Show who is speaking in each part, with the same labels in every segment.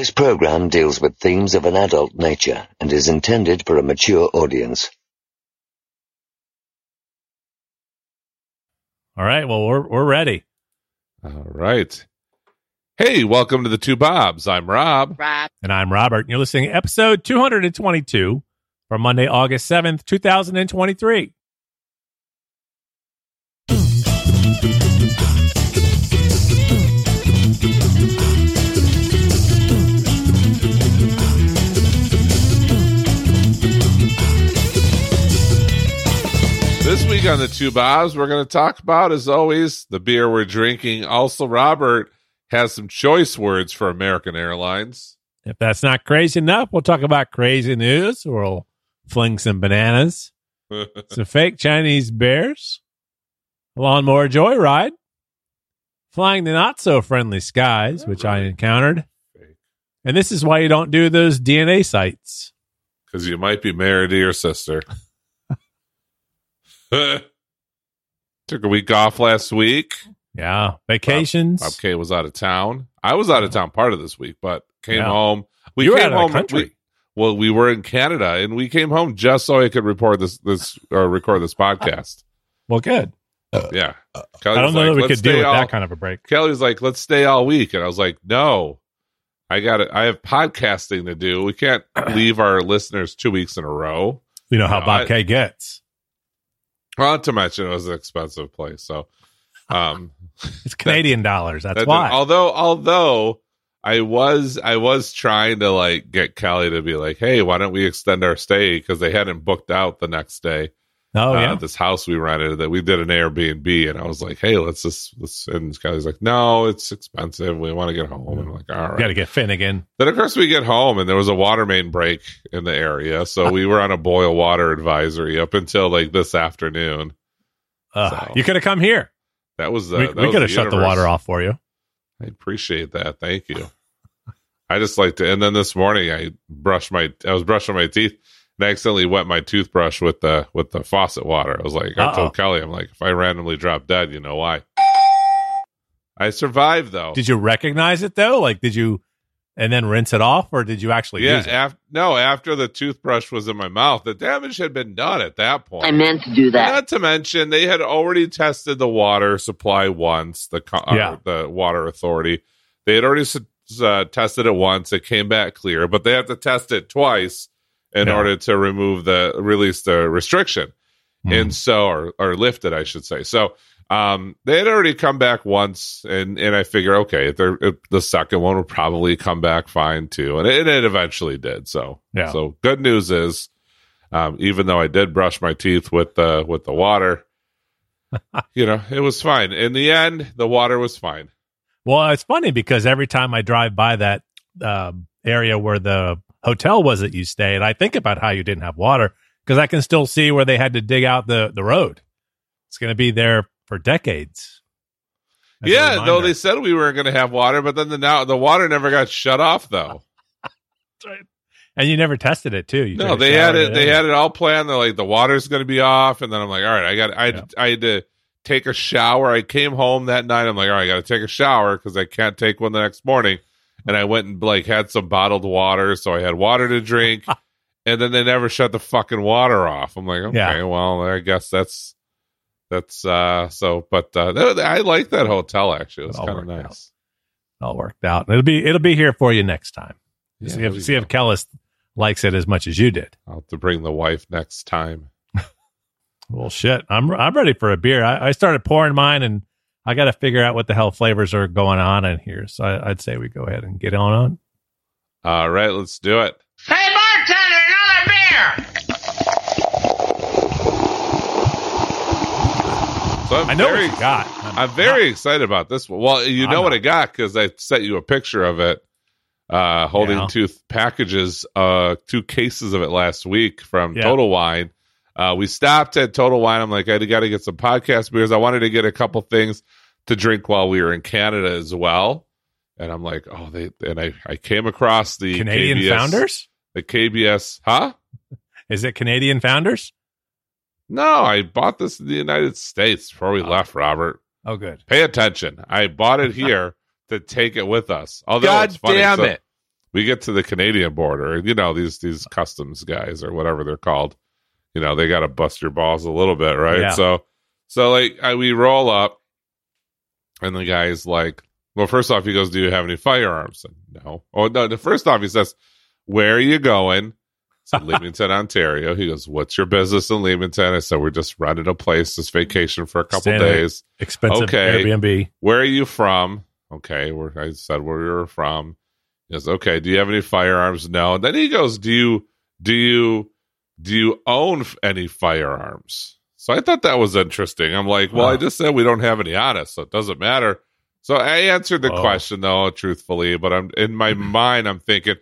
Speaker 1: This program deals with themes of an adult nature and is intended for a mature audience.
Speaker 2: All right. Well, we're we're ready.
Speaker 3: All right. Hey, welcome to the Two Bobs. I'm Rob.
Speaker 4: Rob.
Speaker 2: And I'm Robert. You're listening to episode 222 for Monday, August 7th, 2023.
Speaker 3: Week on the Two Bobs, we're going to talk about, as always, the beer we're drinking. Also, Robert has some choice words for American Airlines.
Speaker 2: If that's not crazy enough, we'll talk about crazy news. We'll fling some bananas, some fake Chinese bears, a lawnmower joyride, flying the not so friendly skies, which I encountered. And this is why you don't do those DNA sites.
Speaker 3: Because you might be married to your sister. Took a week off last week.
Speaker 2: Yeah, vacations.
Speaker 3: Bob K was out of town. I was out of town part of this week, but came
Speaker 2: Yeah.
Speaker 3: home. We
Speaker 2: You were
Speaker 3: came
Speaker 2: out of the
Speaker 3: home.
Speaker 2: country.
Speaker 3: we- well, we were in Canada, and we came home just so I could report this this or record this podcast.
Speaker 2: well, good.
Speaker 3: Uh, yeah, uh, uh, Kelly
Speaker 2: I don't know
Speaker 3: like,
Speaker 2: that we could do
Speaker 3: stay
Speaker 2: with
Speaker 3: all-"
Speaker 2: that kind of a break.
Speaker 3: Kelly was like, "Let's stay all week," and I was like, "No, I got it. I have podcasting to do. We can't leave our listeners two weeks in a row."
Speaker 2: You know how
Speaker 3: No,
Speaker 2: Bob
Speaker 3: I-
Speaker 2: K gets.
Speaker 3: Not to mention it was an expensive place, so um,
Speaker 2: It's Canadian dollars. That's
Speaker 3: that-
Speaker 2: why.
Speaker 3: Although, although I was, I was trying to like get Kelly to be like, "Hey, why don't we extend our stay?" Because they hadn't booked out the next day.
Speaker 2: Oh,
Speaker 3: uh,
Speaker 2: yeah.
Speaker 3: this house we rented that we did an Airbnb, and I was like, "Hey, let's just." Let's, and Kelly's like, "No, it's expensive. We want to get home." And I'm like, "All right."
Speaker 2: Got to get Finnegan.
Speaker 3: Then of course we get home and there was a water main break in the area, so we were on a boil water advisory up until like this afternoon.
Speaker 2: Uh,
Speaker 3: So,
Speaker 2: you could have come here.
Speaker 3: That was uh,
Speaker 2: we we could have shut the water off for you.
Speaker 3: I appreciate that. Thank you. I just like to. And then this morning I brushed my. I was brushing my teeth and I accidentally wet my toothbrush with the with the faucet water. I was like, I
Speaker 2: Uh-oh.
Speaker 3: told Kelly, I'm like, if I randomly drop dead, you know why? I survived though.
Speaker 2: Did you recognize it though? Like, did you and then rinse it off, or did you actually
Speaker 3: yeah,
Speaker 2: use it?
Speaker 3: af- no. After the toothbrush was in my mouth, the damage had been done at that point.
Speaker 4: I meant to do that.
Speaker 3: Not to mention, they had already tested the water supply once. The co- uh,
Speaker 2: Yeah.
Speaker 3: the water authority, they had already s- uh, tested it once. It came back clear, but they have to test it twice in
Speaker 2: Yeah.
Speaker 3: order to remove the release the restriction,
Speaker 2: Hmm.
Speaker 3: and so or or lift it, I should say. So. Um, they had already come back once, and and I figure, okay, if they're, if the second one would probably come back fine too, and it, it eventually did. So,
Speaker 2: Yeah.
Speaker 3: So good news is, um, even though I did brush my teeth with the with the water, you know, it was fine. In the end, the water was fine.
Speaker 2: Well, it's funny because every time I drive by that um, area where the hotel was that you stayed, I think about how you didn't have water because I can still see where they had to dig out the the road. It's going to be there for decades. As
Speaker 3: yeah, though they said we were going to have water, but then the now the water never got shut off though.
Speaker 2: and you never tested it too. You
Speaker 3: no, they had
Speaker 2: shower
Speaker 3: it. They had it all planned. They're like the water's going to be off, and then I'm like, all right, I got. I
Speaker 2: Yeah.
Speaker 3: I had to take a shower. I came home that night. I'm like, all right, I got to take a shower because I can't take one the next morning. And I went and like had some bottled water, so I had water to drink. and then they never shut the fucking water off. I'm like, okay,
Speaker 2: Yeah.
Speaker 3: well, I guess that's that's uh so. But uh, th- I like that hotel actually. It was
Speaker 2: It
Speaker 3: kind of nice.
Speaker 2: all worked out. It'll be it'll be here for you next time.
Speaker 3: Yeah,
Speaker 2: see if see if Kellis likes it as much as you did.
Speaker 3: I'll have to bring the wife next time.
Speaker 2: Well, shit, I'm I'm ready for a beer. I, I started pouring mine, and I got to figure out what the hell flavors are going on in here. So I, I'd say we go ahead and get on on.
Speaker 3: All right, let's do it.
Speaker 4: Hey, bartender, another beer!
Speaker 3: So I'm
Speaker 2: I know
Speaker 3: very,
Speaker 2: what you got.
Speaker 3: I'm very excited about this one. Well, you
Speaker 2: I'm
Speaker 3: know what
Speaker 2: not.
Speaker 3: I got because I sent you a picture of it, uh, holding
Speaker 2: Yeah.
Speaker 3: two packages, uh, two cases of it last week from
Speaker 2: Yeah.
Speaker 3: Total Wine. Uh, we stopped at Total Wine. I'm like, I got to get some podcast beers. I wanted to get a couple things to drink while we were in Canada as well. And I'm like, oh, they and I I came across the
Speaker 2: Canadian
Speaker 3: KBS,
Speaker 2: founders.
Speaker 3: the KBS, huh?
Speaker 2: Is it Canadian founders?
Speaker 3: No, I bought this in the United States before we
Speaker 2: Oh.
Speaker 3: left, Robert.
Speaker 2: Oh, good.
Speaker 3: Pay attention. I bought it here to take it with us. Although
Speaker 5: God
Speaker 3: it's funny,
Speaker 5: damn
Speaker 3: so
Speaker 5: it.
Speaker 3: we get to the Canadian border, you know these these customs guys or whatever they're called. You know they got to bust your balls a little bit, right?
Speaker 2: Yeah.
Speaker 3: So so like I, we roll up, and the guy's like, "Well, first off, he goes, do you have any firearms?" And no. Oh no. The first off, he says, "Where are you going?" Said, Leamington, Ontario. He goes, "What's your business in Leamington?" I said, "We're just renting a place, this vacation for a couple
Speaker 2: at-
Speaker 3: days."
Speaker 2: Expensive
Speaker 3: Okay.
Speaker 2: Airbnb.
Speaker 3: where are you from? Okay, where I said where you're from. He goes, okay. Do you have any firearms? No. And then he goes, do you do you do you own any firearms? So I thought that was interesting. I'm like, well, I just said we don't have any on us, so it doesn't matter. So I answered the
Speaker 2: Oh.
Speaker 3: question though, truthfully, but I'm in my mind, I'm thinking,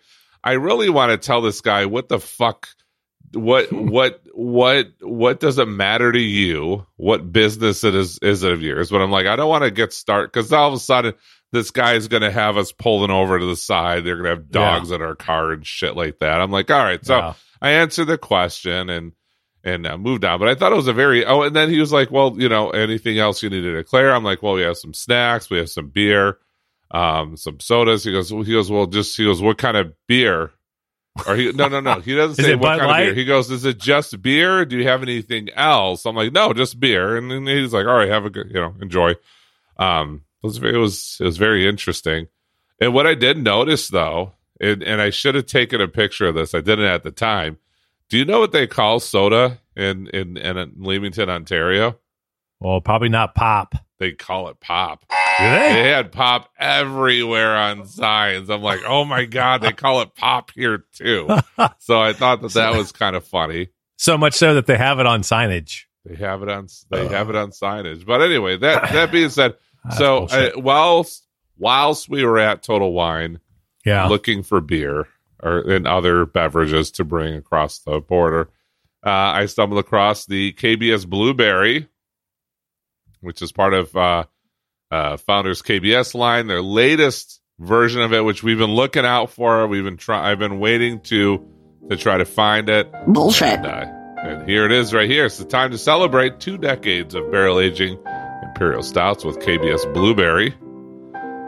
Speaker 3: I really want to tell this guy what the fuck what what what what does it matter to you what business it is is it of yours but i'm like i don't want to get started because all of a sudden this guy is going to have us pulling over to the side they're going to have dogs in our car and shit like that i'm like all right so
Speaker 2: Yeah.
Speaker 3: i answered the question and and uh, moved on. But i thought it was a very oh and then he was like well you know anything else you need to declare? I'm like well we have some snacks we have some beer um some sodas. He goes he goes well just he goes what kind of beer? Or he no no no he doesn't say what
Speaker 2: Bud
Speaker 3: kind of beer. He goes is it just beer? Do you have anything else? I'm like no just beer. And then he's like all right have a good you know enjoy. Um it was it was it was very interesting. And what i did notice though and, and i should have taken a picture of this. I didn't at the time do you know what they call soda in in in leamington ontario
Speaker 2: Well, probably not pop.
Speaker 3: they call it pop
Speaker 2: Do they?
Speaker 3: they had pop everywhere on signs. I'm like, oh my god, they call it pop here too. so I thought that that was kind of funny.
Speaker 2: So much so that they have it on signage.
Speaker 3: They have it on they have it on signage. But anyway, that that being said, so uh, whilst whilst we were at Total Wine
Speaker 2: yeah.
Speaker 3: looking for beer or and other beverages to bring across the border, uh, I stumbled across the KBS Blueberry, which is part of uh, uh, Founders KBS line. Their latest version of it, which we've been looking out for. We've been try. I've been waiting to to try to find it.
Speaker 4: Bullshit.
Speaker 3: And, uh, and here it is, right here. It's the time to celebrate two decades of barrel aging imperial stouts with KBS Blueberry.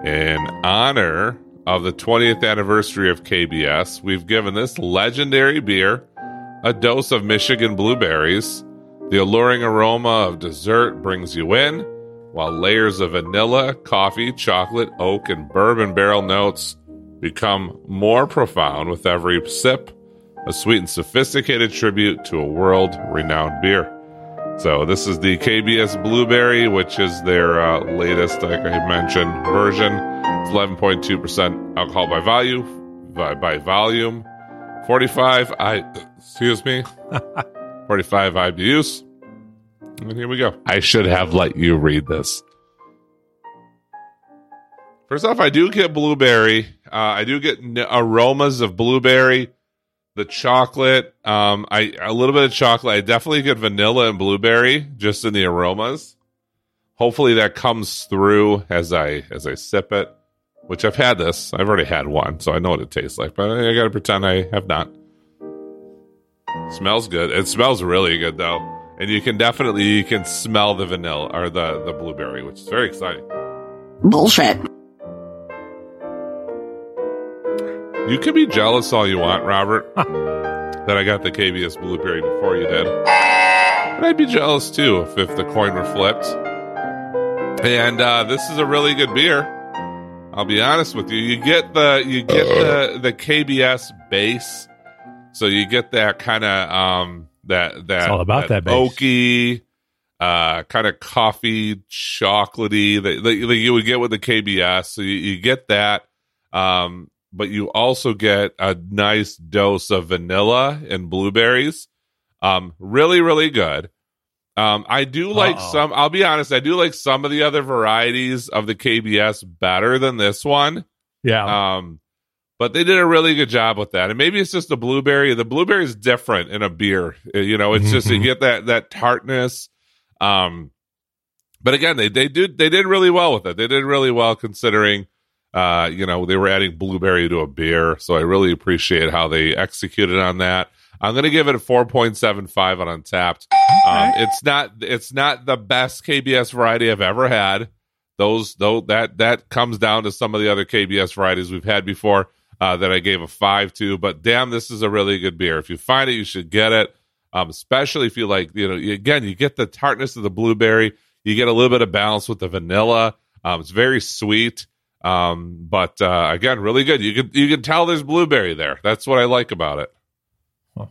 Speaker 3: In honor of the 20th anniversary of KBS, we've given this legendary beer a dose of Michigan blueberries. The alluring aroma of dessert brings you in, while layers of vanilla, coffee, chocolate, oak, and bourbon barrel notes become more profound with every sip a sweet and sophisticated tribute to a world renowned beer. So, this is the KBS Blueberry, which is their uh, latest, like I mentioned, version. It's 11.2% alcohol by value, by, by volume, 45, I, excuse me, 45 IBUs. And here we go. I should have let you read this. First off, I do get blueberry. Uh, I do get n- aromas of blueberry the chocolate um i a little bit of chocolate. I definitely get vanilla and blueberry just in the aromas. Hopefully that comes through as i as i sip it which i've had this. I've already had one so i know what it tastes like but i gotta pretend i have not. Smells good. It smells really good though. And you can definitely you can smell the vanilla or the the blueberry which is very exciting.
Speaker 4: Bullshit.
Speaker 3: You can be jealous all you want, Robert, that I got the KBS Blueberry before you did. But I'd be jealous too if, if the coin were flipped. And uh, this is a really good beer. I'll be honest with you. You get the you get the the KBS base, so you get that kind of um that that
Speaker 2: all about that base.
Speaker 3: oaky, uh, kind of coffee chocolatey that, that, that you would get with the KBS. So you, you get that. Um, but you also get a nice dose of vanilla and blueberries. Um, really, really good. Um, I do like
Speaker 2: Uh-oh.
Speaker 3: some. I'll be honest. I do like some of the other varieties of the KBS better than this one.
Speaker 2: Yeah.
Speaker 3: Um, but they did a really good job with that. And maybe it's just the blueberry. The blueberry is different in a beer. Uh, You know, it's just you
Speaker 2: Mhm.
Speaker 3: get that that tartness. Um, but again, they they did they did really well with it. They did really well considering. Uh, you know, they were adding blueberry to a beer, so I really appreciate how they executed on that. I'm gonna give it a 4.75 on Untapped. Um, it's not it's not the best KBS variety I've ever had. Those though that that comes down to some of the other KBS varieties we've had before. uh, that I gave a five to. But damn, this is a really good beer. If you find it, you should get it. Um, especially if you like, you know, again, you get the tartness of the blueberry, you get a little bit of balance with the vanilla. Um, it's very sweet, um, but uh, again, really good. You can you can tell there's blueberry there. That's what I like about it.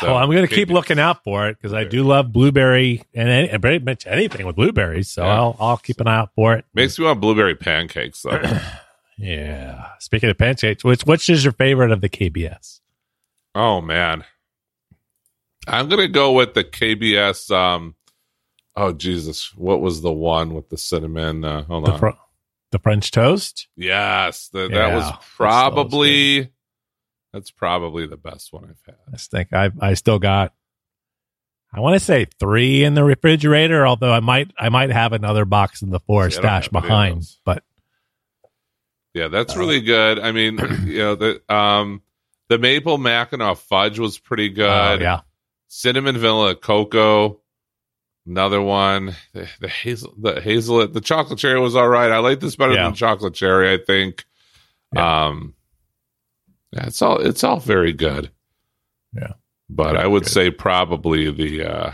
Speaker 3: So,
Speaker 2: well, I'm going to keep looking out for it because I do love blueberry and, any, and pretty much anything with blueberries. So
Speaker 3: Yeah.
Speaker 2: I'll I'll keep an eye out for it.
Speaker 3: Makes me want blueberry pancakes though.
Speaker 2: Yeah. Speaking of pancakes, which which is your favorite of the KBS?
Speaker 3: Oh man, I'm gonna go with the KBS. Um, oh Jesus, what was the one with the cinnamon? Uh, hold
Speaker 2: The,
Speaker 3: on.
Speaker 2: fr- the French toast.
Speaker 3: yes, the, that
Speaker 2: Yeah,
Speaker 3: was
Speaker 2: that smells
Speaker 3: probably that's probably the best one I've had.
Speaker 2: I think I I still got. I want to say three in the refrigerator, although I might I might have another box in the floor
Speaker 3: See, I don't
Speaker 2: stashed
Speaker 3: have any of
Speaker 2: behind. But
Speaker 3: Yeah, that's really good. I mean, you know the um the maple mackinac fudge was pretty good.
Speaker 2: uh, yeah,
Speaker 3: cinnamon vanilla cocoa another one. The, the hazel the hazelnut the chocolate cherry was all right. I like this better
Speaker 2: Yeah.
Speaker 3: than chocolate cherry i think. Um yeah it's all it's all very good.
Speaker 2: Yeah.
Speaker 3: but i would
Speaker 2: good.
Speaker 3: say probably the uh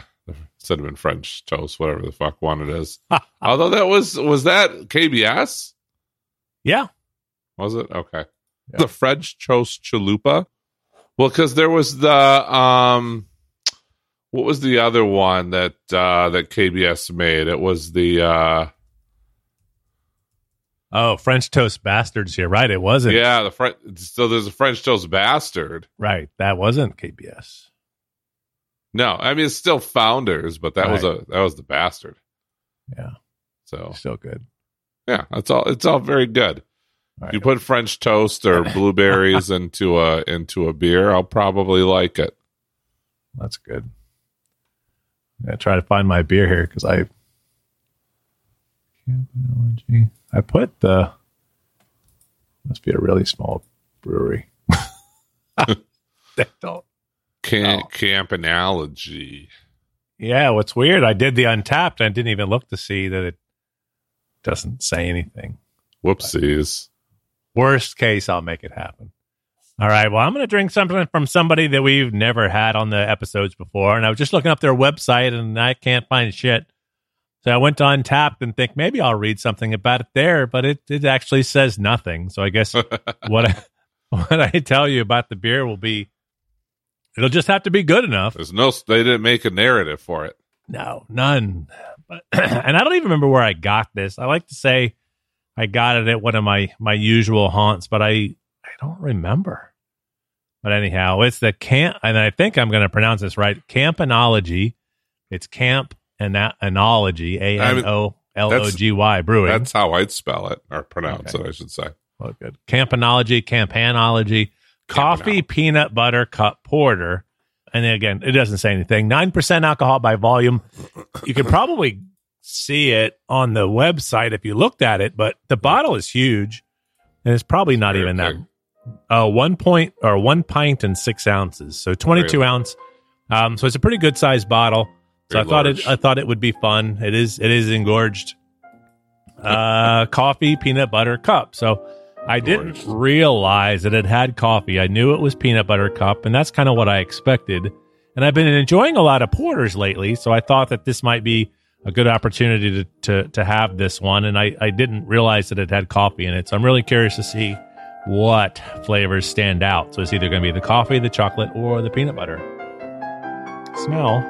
Speaker 3: cinnamon french toast whatever the fuck one it is. Although that was was that kbs
Speaker 2: yeah.
Speaker 3: was it? Okay.
Speaker 2: Yeah.
Speaker 3: the french toast chalupa? Well because there was the um what was the other one that uh that kbs made it was the uh
Speaker 2: Oh, French toast bastards here, right? It wasn't
Speaker 3: yeah the french so there's a french toast bastard
Speaker 2: right. That wasn't KBS.
Speaker 3: no i mean it's still founders but that was a that was the bastard
Speaker 2: Yeah,
Speaker 3: so
Speaker 2: still good.
Speaker 3: yeah that's all it's all very good
Speaker 2: All
Speaker 3: if you put french toast or blueberries into a into a beer i'll probably like it
Speaker 2: That's good. I'm gonna try to find my beer here because I Campanology. I put the must be a really small brewery. they don't. Oh.
Speaker 3: Campanology
Speaker 2: Yeah, what's weird? I did the untapped. and I didn't even look to see that it doesn't say anything.
Speaker 3: whoopsies
Speaker 2: Worst case, I'll make it happen. All right. Well, I'm going to drink something from somebody that we've never had on the episodes before. And I was just looking up their website and I can't find shit. So I went to Untapped and think maybe I'll read something about it there, but it, it actually says nothing. So I guess what I, what I tell you about the beer will be, it'll just have to be good enough.
Speaker 3: There's no, they didn't make a narrative for it.
Speaker 2: No, none. But and I don't even remember where I got this. I like to say I got it at one of my my usual haunts, but I I don't remember. But anyhow, it's the camp, and I think I'm going to pronounce this right. Campanology. It's camp and anology. A N O L O G Y brewing.
Speaker 3: That's how I'd spell it or pronounce
Speaker 2: Okay.
Speaker 3: it, I should say.
Speaker 2: Oh, good. Campanology, Campanology, coffee,
Speaker 3: Campanol.
Speaker 2: peanut butter cup porter. And again, it doesn't say anything. 9% alcohol by volume. You could probably see it on the website if you looked at it, but the bottle is huge. And it's probably not even that. Uh, one point or one pint and six ounces. So 22
Speaker 3: Really?
Speaker 2: ounce. Um, so it's a pretty good sized bottle. So
Speaker 3: Very
Speaker 2: I thought
Speaker 3: large.
Speaker 2: it, I thought it would be fun. It is, it is engorged. Uh, coffee, peanut butter cup. So I didn't realize that it had coffee. I knew it was peanut butter cup, and that's kind of what I expected. And I've been enjoying a lot of porters lately, so I thought that this might be a good opportunity to to, to have this one. And I, I didn't realize that it had coffee in it, so I'm really curious to see what flavors stand out. So it's either going to be the coffee, the chocolate, or the peanut butter. Smell.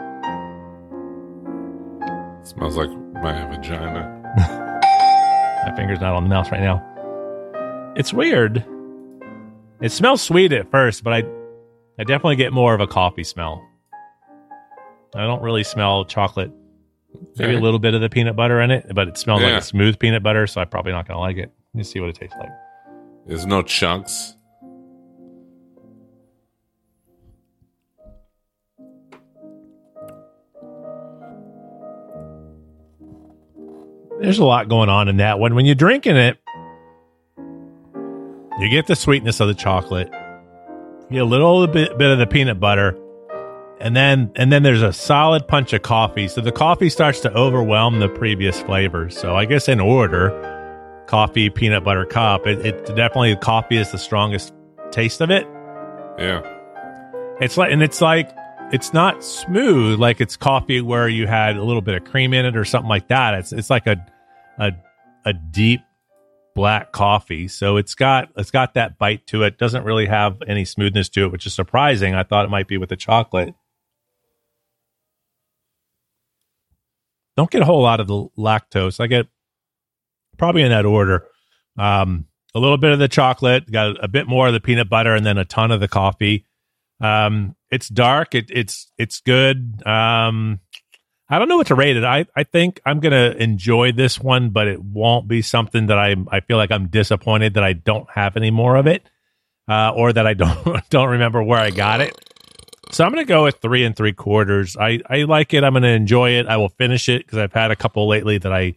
Speaker 3: smells like my vagina.
Speaker 2: My finger's not on the mouse right now. It's weird. It smells sweet at first, but I I definitely get more of a coffee smell. I don't really smell chocolate. Maybe a little bit of the peanut butter in it, but it smells like a smooth peanut butter, so I'm probably not going to like it. Let me see what it tastes like.
Speaker 3: There's no chunks.
Speaker 2: There's a lot going on in that one. When you're drinking it, you get the sweetness of the chocolate, you get a little bit, bit of the peanut butter, and then and then there's a solid punch of coffee. So the coffee starts to overwhelm the previous flavors. So I guess in order, coffee peanut butter cup. It, it definitely coffee is the strongest taste of it.
Speaker 3: Yeah.
Speaker 2: It's like, and it's like, it's not smooth like it's coffee where you had a little bit of cream in it or something like that. It's it's like a a a deep black coffee. So it's got it's got that bite to it. Doesn't really have any smoothness to it, which is surprising. I thought it might be with the chocolate. Don't get a whole lot of the lactose. I get probably in that order. Um, a little bit of the chocolate, got a bit more of the peanut butter, and then a ton of the coffee. Um, it's dark. It, it's it's good. Um, I don't know what to rate it. I, I think I'm gonna enjoy this one, but it won't be something that I I feel like I'm disappointed that I don't have any more of it, uh, or that I don't don't remember where I got it. So I'm gonna go with three and three quarters. I I like it. I'm gonna enjoy it. I will finish it because I've had a couple lately that I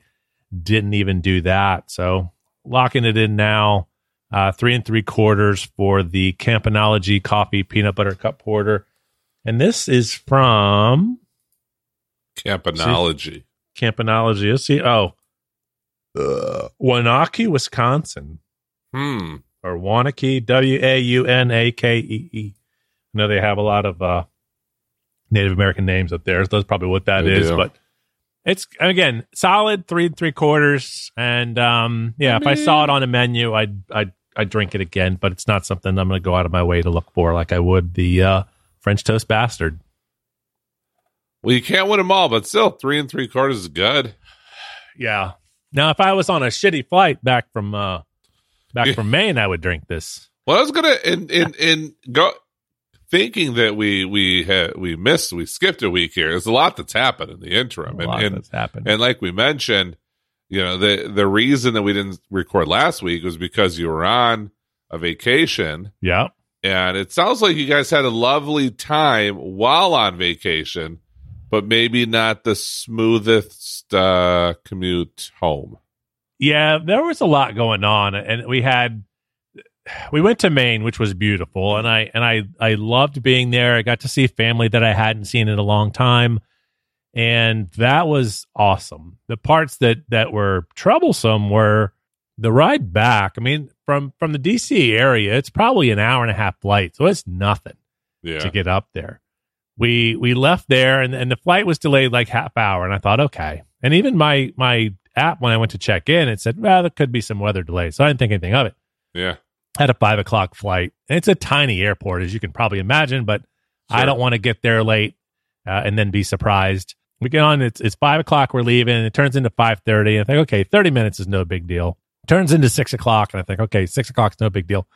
Speaker 2: didn't even do that. So locking it in now uh, three and three quarters for the Campanology Coffee Peanut Butter Cup Porter. And this is from
Speaker 3: Campanology.
Speaker 2: Campanology. Let's see. Oh, uh, Waunakee, Wisconsin.
Speaker 3: Hmm.
Speaker 2: Or Waunakee, W A U N A K E E. I know they have a lot of uh, Native American names up there. So that's probably what that
Speaker 3: They
Speaker 2: is.
Speaker 3: do.
Speaker 2: But it's again solid three and three quarters. And um, yeah, if I saw it on a menu, I'd I'd I'd drink it again. But it's not something I'm going to go out of my way to look for like I would the uh, French toast bastard.
Speaker 3: Well, you can't win them all, but still, three and three quarters is good.
Speaker 2: Yeah. Now, if I was on a shitty flight back from uh, back
Speaker 3: Yeah.
Speaker 2: from Maine, I would drink this.
Speaker 3: Well, I was gonna in in in go thinking that we we had we missed we skipped a week here. There's a lot that's happened in the interim,
Speaker 2: A
Speaker 3: and
Speaker 2: lot
Speaker 3: and,
Speaker 2: that's happened.
Speaker 3: and like we mentioned, you know the the reason that we didn't record last week was because you were on a vacation,
Speaker 2: yeah.
Speaker 3: and it sounds like you guys had a lovely time while on vacation, but maybe not the smoothest uh, commute home.
Speaker 2: Yeah, there was a lot going on, and we had we went to Maine, which was beautiful, and I and I I loved being there. I got to see family that I hadn't seen in a long time, and that was awesome. The parts that that were troublesome were the ride back. I mean, from from the DC area, it's probably an hour and a half flight, so it's nothing
Speaker 3: Yeah,
Speaker 2: to get up there. We we left there and, and the flight was delayed like half hour and I thought okay. And even my my app when I went to check in it said well there could be some weather delays. So I didn't think anything of it.
Speaker 3: yeah,
Speaker 2: had a five o'clock flight. And it's a tiny airport as you can probably imagine, but I don't want to get there late uh, and then be surprised. We get on it's it's five o'clock we're leaving and it turns into five thirty and I think okay thirty minutes is no big deal. Turns into six o'clock and I think okay six o'clock's no big deal.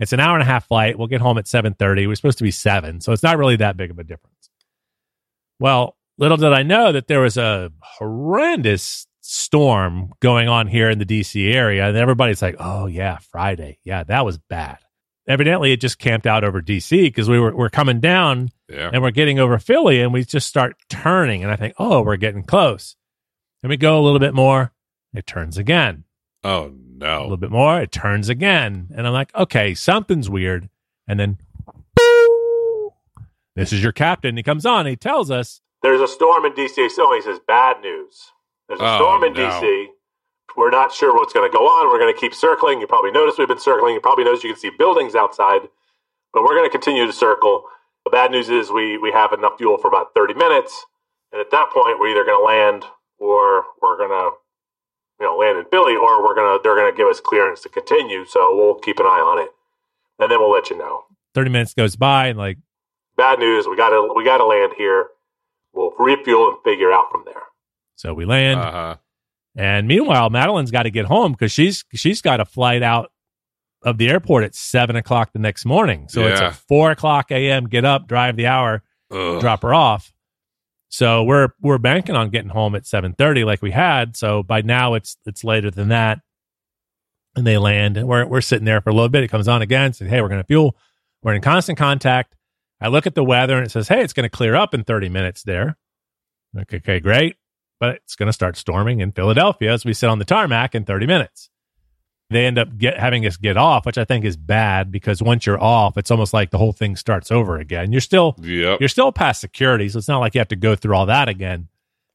Speaker 2: It's an hour and a half flight. We'll get home at seven thirty. We're supposed to be seven, so it's not really that big of a difference. Well, little did I know that there was a horrendous storm going on here in the DC area, and everybody's like, "Oh yeah, Friday, yeah, that was bad." Evidently, it just camped out over DC because we were we're coming down
Speaker 3: yeah.
Speaker 2: and we're getting over Philly, and we just start turning, and I think, "Oh, we're getting close." And we go a little bit more, it turns again
Speaker 3: Oh no.
Speaker 2: a little bit more, it turns again. And I'm like, okay, something's weird. And then, this is your captain. He comes on, he tells us, There's a storm in DC. So he says, bad news. There's a
Speaker 3: Oh,
Speaker 2: storm in
Speaker 3: no.
Speaker 2: DC. We're not sure what's going to go on. We're going to keep circling. You probably noticed we've been circling. You probably noticed you can see buildings outside, but we're going to continue to circle. The bad news is we, we have enough fuel for about 30 minutes. And at that point, we're either going to land or we're going to you know, land in Philly, or we're gonna they're gonna give us clearance to continue. So we'll keep an eye on it, and then we'll let you know. Thirty minutes goes by, and like bad news, we gotta we gotta land here. We'll refuel and figure out from there. So we land,
Speaker 3: Uh huh.
Speaker 2: and meanwhile, Madeline's got to get home because she's she's got a flight out of the airport at seven o'clock the next morning. So it's
Speaker 3: Yeah.
Speaker 2: a four o'clock a.m. Get up, drive the hour, drop her off. So we're we're banking on getting home at seven thirty, like we had. So by now it's it's later than that, and they land. And we're we're sitting there for a little bit. It comes on again. Says, "Hey, we're going to fuel. We're in constant contact." I look at the weather and it says, "Hey, it's going to clear up in thirty minutes." There, okay, okay, great. But it's going to start storming in Philadelphia as we sit on the tarmac in thirty minutes. They end up get having us get off, which I think is bad because once you're off, it's almost like the whole thing starts over again. You're still
Speaker 3: Yep.
Speaker 2: you're still past security, so it's not like you have to go through all that again.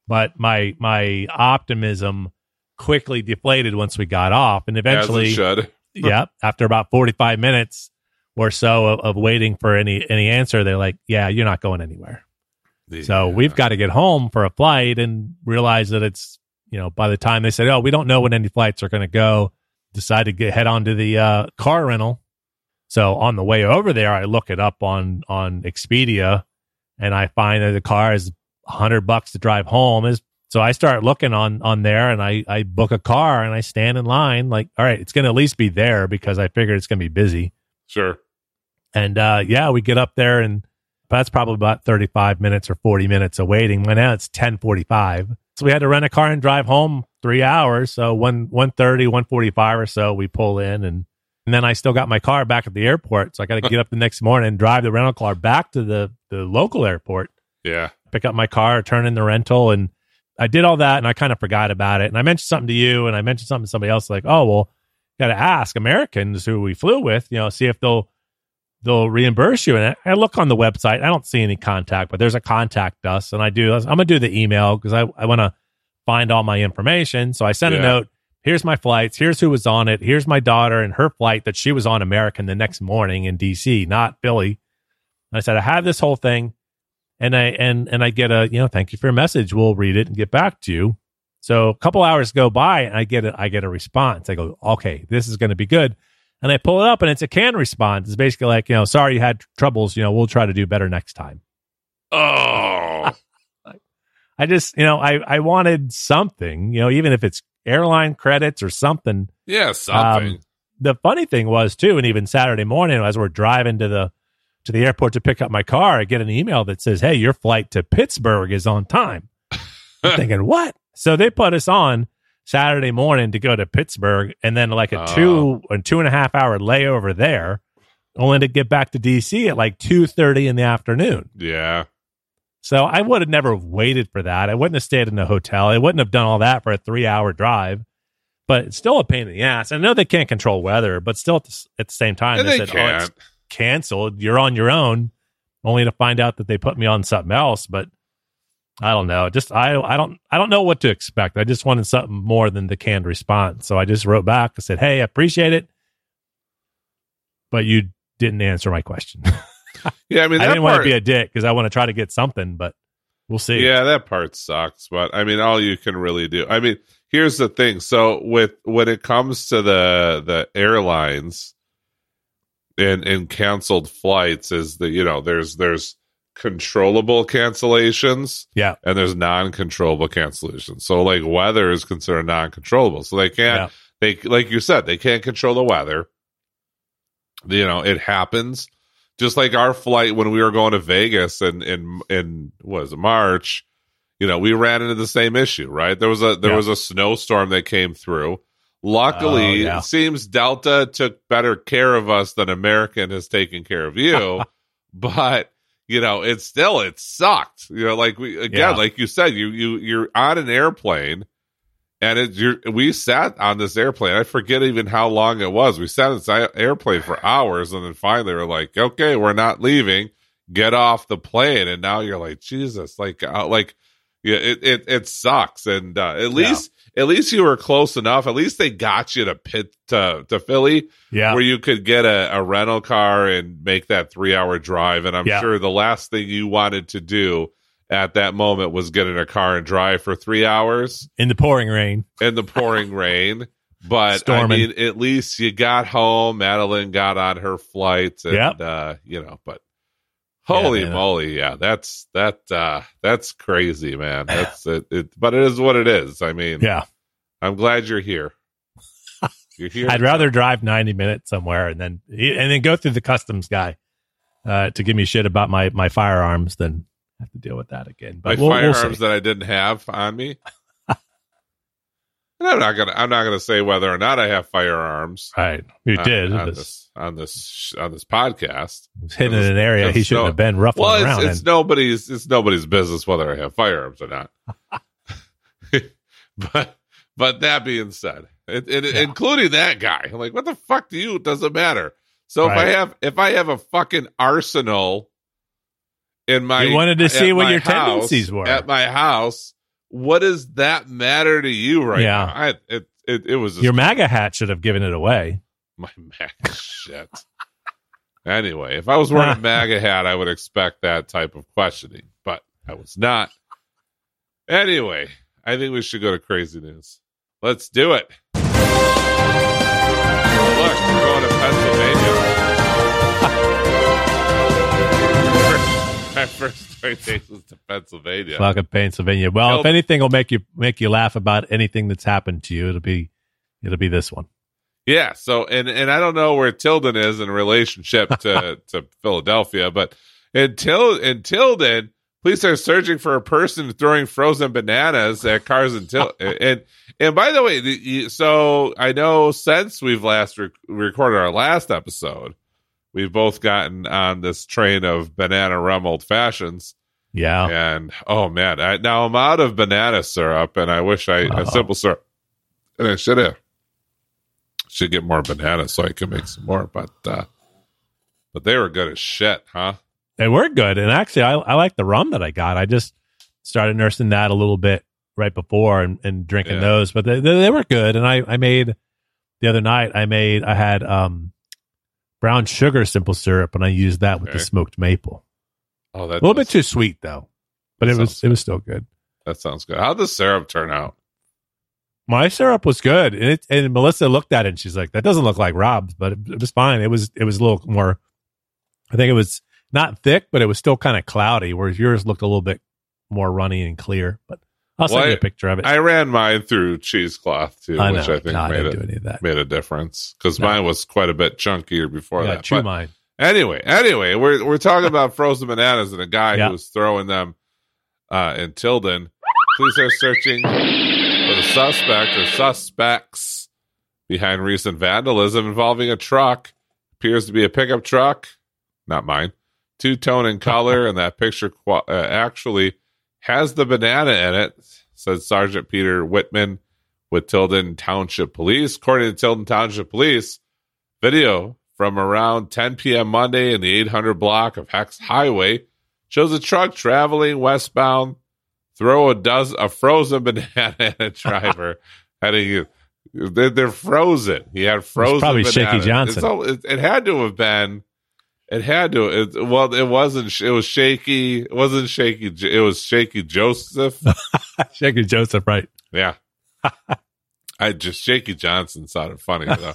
Speaker 2: But my my optimism quickly deflated once we got off, and eventually, yeah, after about forty five minutes or so of, of waiting for any any answer, they're like, "Yeah, you're not going anywhere." So
Speaker 3: Yeah.
Speaker 2: we've got to get home for a flight and realize that it's, you know, by the time they said, oh, we don't know when any flights are going to go, decide to get head on to the uh, car rental. So on the way over there, I look it up on on Expedia, and I find that the car is hundred bucks to drive home. Is so I start looking on on there, and I I book a car and I stand in line. Like, all right, it's going to at least be there because I figured it's going to be busy.
Speaker 3: Sure.
Speaker 2: And uh, yeah, we get up there and that's probably about 35 minutes or 40 minutes of waiting. Well, now it's 1045. So we had to rent a car and drive home three hours. So one, 130, 145 or so, we pull in and, and then I still got my car back at the airport. So I got to get up the next morning and drive the rental car back to the, the local airport,
Speaker 3: Yeah.
Speaker 2: pick up my car, turn in the rental. And I did all that and I kind of forgot about it. And I mentioned something to you and I mentioned something to somebody else like, oh, well, got to ask Americans who we flew with, you know, see if they'll, they'll reimburse you. And I look on the website. I don't see any contact, but there's a contact us, and I do. I'm gonna do the email because I I want to find all my information. So I sent a note. Here's my flights. Here's who was on it. Here's my daughter and her flight that she was on American the next morning in DC, not Philly. And I said I have this whole thing, and I and and I get a you know thank you for your message. We'll read it and get back to you. So a couple hours go by, and I get a, I get a response. I go, okay, this is going to be good. And I pull it up, and it's a canned response. It's basically like, you know, sorry you had troubles. You know, we'll try to do better next time.
Speaker 3: Oh.
Speaker 2: I just, you know, I I wanted something, you know, even if it's airline credits or something.
Speaker 3: yeah, something.
Speaker 2: Um, the funny thing was too, and even Saturday morning as we're driving to the to the airport to pick up my car, I get an email that says, "Hey, your flight to Pittsburgh is on time." I'm thinking, what? So they put us on Saturday morning to go to Pittsburgh, and then like a
Speaker 3: Oh.
Speaker 2: two and two and a half hour layover there, only to get back to DC at like two thirty in the afternoon.
Speaker 3: yeah.
Speaker 2: So I would have never waited for that. I wouldn't have stayed in a hotel. I wouldn't have done all that for a three hour drive. But it's still a pain in the ass. I know they can't control weather, but still at the, at the same time,
Speaker 3: And
Speaker 2: they
Speaker 3: they
Speaker 2: said, "Oh, it's canceled. You're on your own." Only to find out that they put me on something else. But I don't know. Just I I don't I don't know what to expect. I just wanted something more than the canned response. So I just wrote back. I said, "Hey, I appreciate it, but you didn't answer my question."
Speaker 3: Yeah, I mean,
Speaker 2: I didn't want to be a dick because I want to try to get something, but we'll see.
Speaker 3: Yeah, that part sucks, but I mean, all you can really do. I mean, here's the thing. So with when it comes to the the airlines and and canceled flights, is the you know there's there's controllable cancellations
Speaker 2: Yeah.
Speaker 3: and there's non-controllable cancellations. So like weather is considered non-controllable. So they can't they like you said they can't control the weather. You know, it happens. Just like our flight when we were going to Vegas and in in what was it, March, you know, we ran into the same issue, right? There was a there
Speaker 2: Yeah.
Speaker 3: was a snowstorm that came through. Luckily,
Speaker 2: Oh, yeah.
Speaker 3: it seems Delta took better care of us than American has taken care of you. but you know, it's still it sucked. You know, like we again,
Speaker 2: Yeah.
Speaker 3: like you said, you you you're on an airplane and it you're we sat on this airplane. I forget even how long it was. We sat in this airplane for hours and then finally we're like, okay, we're not leaving. Get off the plane. And now you're like, Jesus, like uh, like yeah, it, it it sucks. And uh, at least at least you were close enough. At least they got you to pit to to Philly
Speaker 2: Yeah.
Speaker 3: where you could get a, a rental car and make that three hour drive. And I'm
Speaker 2: Yeah.
Speaker 3: sure the last thing you wanted to do at that moment was get in a car and drive for three hours
Speaker 2: in the pouring rain.
Speaker 3: in the pouring rain. But
Speaker 2: Storming.
Speaker 3: I mean, at least you got home. Madeline got on her flight, and
Speaker 2: Yep.
Speaker 3: uh, you know. But holy
Speaker 2: man.
Speaker 3: moly, yeah, that's that uh, that's crazy, man. That's it, it. But it is what it is. I mean,
Speaker 2: Yeah.
Speaker 3: I'm glad you're here. You're here.
Speaker 2: I'd rather drive 90 minutes somewhere and then and then go through the customs guy uh, to give me shit about my my firearms than have to deal with that again.
Speaker 3: my
Speaker 2: But we'll, we'll
Speaker 3: firearms that I didn't have on me. I'm not gonna I'm not gonna say whether or not I have firearms.
Speaker 2: Right. You
Speaker 3: on-
Speaker 2: did.
Speaker 3: on this on this on this podcast.
Speaker 2: hidden in an area he shouldn't
Speaker 3: no-
Speaker 2: have been ruffling
Speaker 3: Well,
Speaker 2: around.
Speaker 3: it's, it's
Speaker 2: in.
Speaker 3: nobody's it's nobody's business whether I have firearms or not. but but that being said, it, it,
Speaker 2: Yeah.
Speaker 3: including that guy, I'm like, what the fuck do you? It doesn't matter. So if I have if I have a fucking arsenal in my
Speaker 2: You wanted to see what your
Speaker 3: house-
Speaker 2: tendencies were.
Speaker 3: at my house. What does that matter to you right
Speaker 2: Yeah.
Speaker 3: now? I, it, it, it was
Speaker 2: Your MAGA hat should have given it away.
Speaker 3: my MAGA shit. Anyway, if I was wearing a MAGA hat, I would expect that type of questioning, but I was not. Anyway, I think we should go to crazy news. Let's do it. first us to Pennsylvania.
Speaker 2: Fucking Pennsylvania. Well,
Speaker 3: Well-
Speaker 2: if anything will make you make you laugh about anything that's happened to you, it'll be it'll be this one.
Speaker 3: Yeah. So, and and I don't know where Tilden is in relationship to to Philadelphia, but until until then, police are searching for a person throwing frozen bananas at cars until and and by the way, the, so I know since we've last rec- recorded our last episode, we've both gotten on this train of banana rum old fashions.
Speaker 2: Yeah.
Speaker 3: And oh man, I, now I'm out of banana syrup, and I wish I a simple syrup, and I should have should get more bananas so I can make some more. But uh but they were good as shit, huh?
Speaker 2: They were good. And actually I I like the rum that I got. I just started nursing that a little bit right before and, and drinking
Speaker 3: Yeah.
Speaker 2: those. But they, they they were good. And I, I made the other night I made I had um brown sugar simple syrup and I used that with the smoked maple.
Speaker 3: Oh, that's
Speaker 2: A
Speaker 3: that
Speaker 2: little bit too sweet though. But it was
Speaker 3: Sounds
Speaker 2: it was still good.
Speaker 3: That sounds good. How'd the syrup turn out?
Speaker 2: My syrup was good, and, it, and Melissa looked at it and she's like, "That doesn't look like Rob's, but it, it was fine. It was it was a little more. I think it was not thick, but it was still kind of cloudy, whereas yours looked a little bit more runny and clear. But I'll send
Speaker 3: Well,
Speaker 2: you
Speaker 3: I-
Speaker 2: a picture of it.
Speaker 3: I ran mine through cheesecloth too,
Speaker 2: I
Speaker 3: which. I think
Speaker 2: no,
Speaker 3: made it
Speaker 2: do any of that.
Speaker 3: made a difference because
Speaker 2: No.
Speaker 3: mine was quite a bit chunkier before
Speaker 2: yeah,
Speaker 3: that.
Speaker 2: chew
Speaker 3: But-
Speaker 2: mine.
Speaker 3: Anyway, anyway, we're we're talking about frozen bananas and a guy
Speaker 2: Yeah.
Speaker 3: who was throwing them uh, in Tilden. Police are searching for the suspect or suspects behind recent vandalism involving a truck. Appears to be a pickup truck, not mine. Two tone in color, and that picture qua- uh, actually has the banana in it. Said Sergeant Peter Whitman with Tilden Township Police. According to Tilden Township Police, video from around 10 p.m. Monday in the 800 block of Hex Highway shows a truck traveling westbound throw a dozen a frozen banana at a driver heading. They're, they're frozen. He had frozen.
Speaker 2: probably Shaky. Johnson.
Speaker 3: All- it, it had to have been. It had to. It, well, it wasn't. It was shaky. It wasn't shaky. It was shaky Joseph.
Speaker 2: Shaky Joseph, right?
Speaker 3: Yeah. I just Shaky Johnson sounded funny though.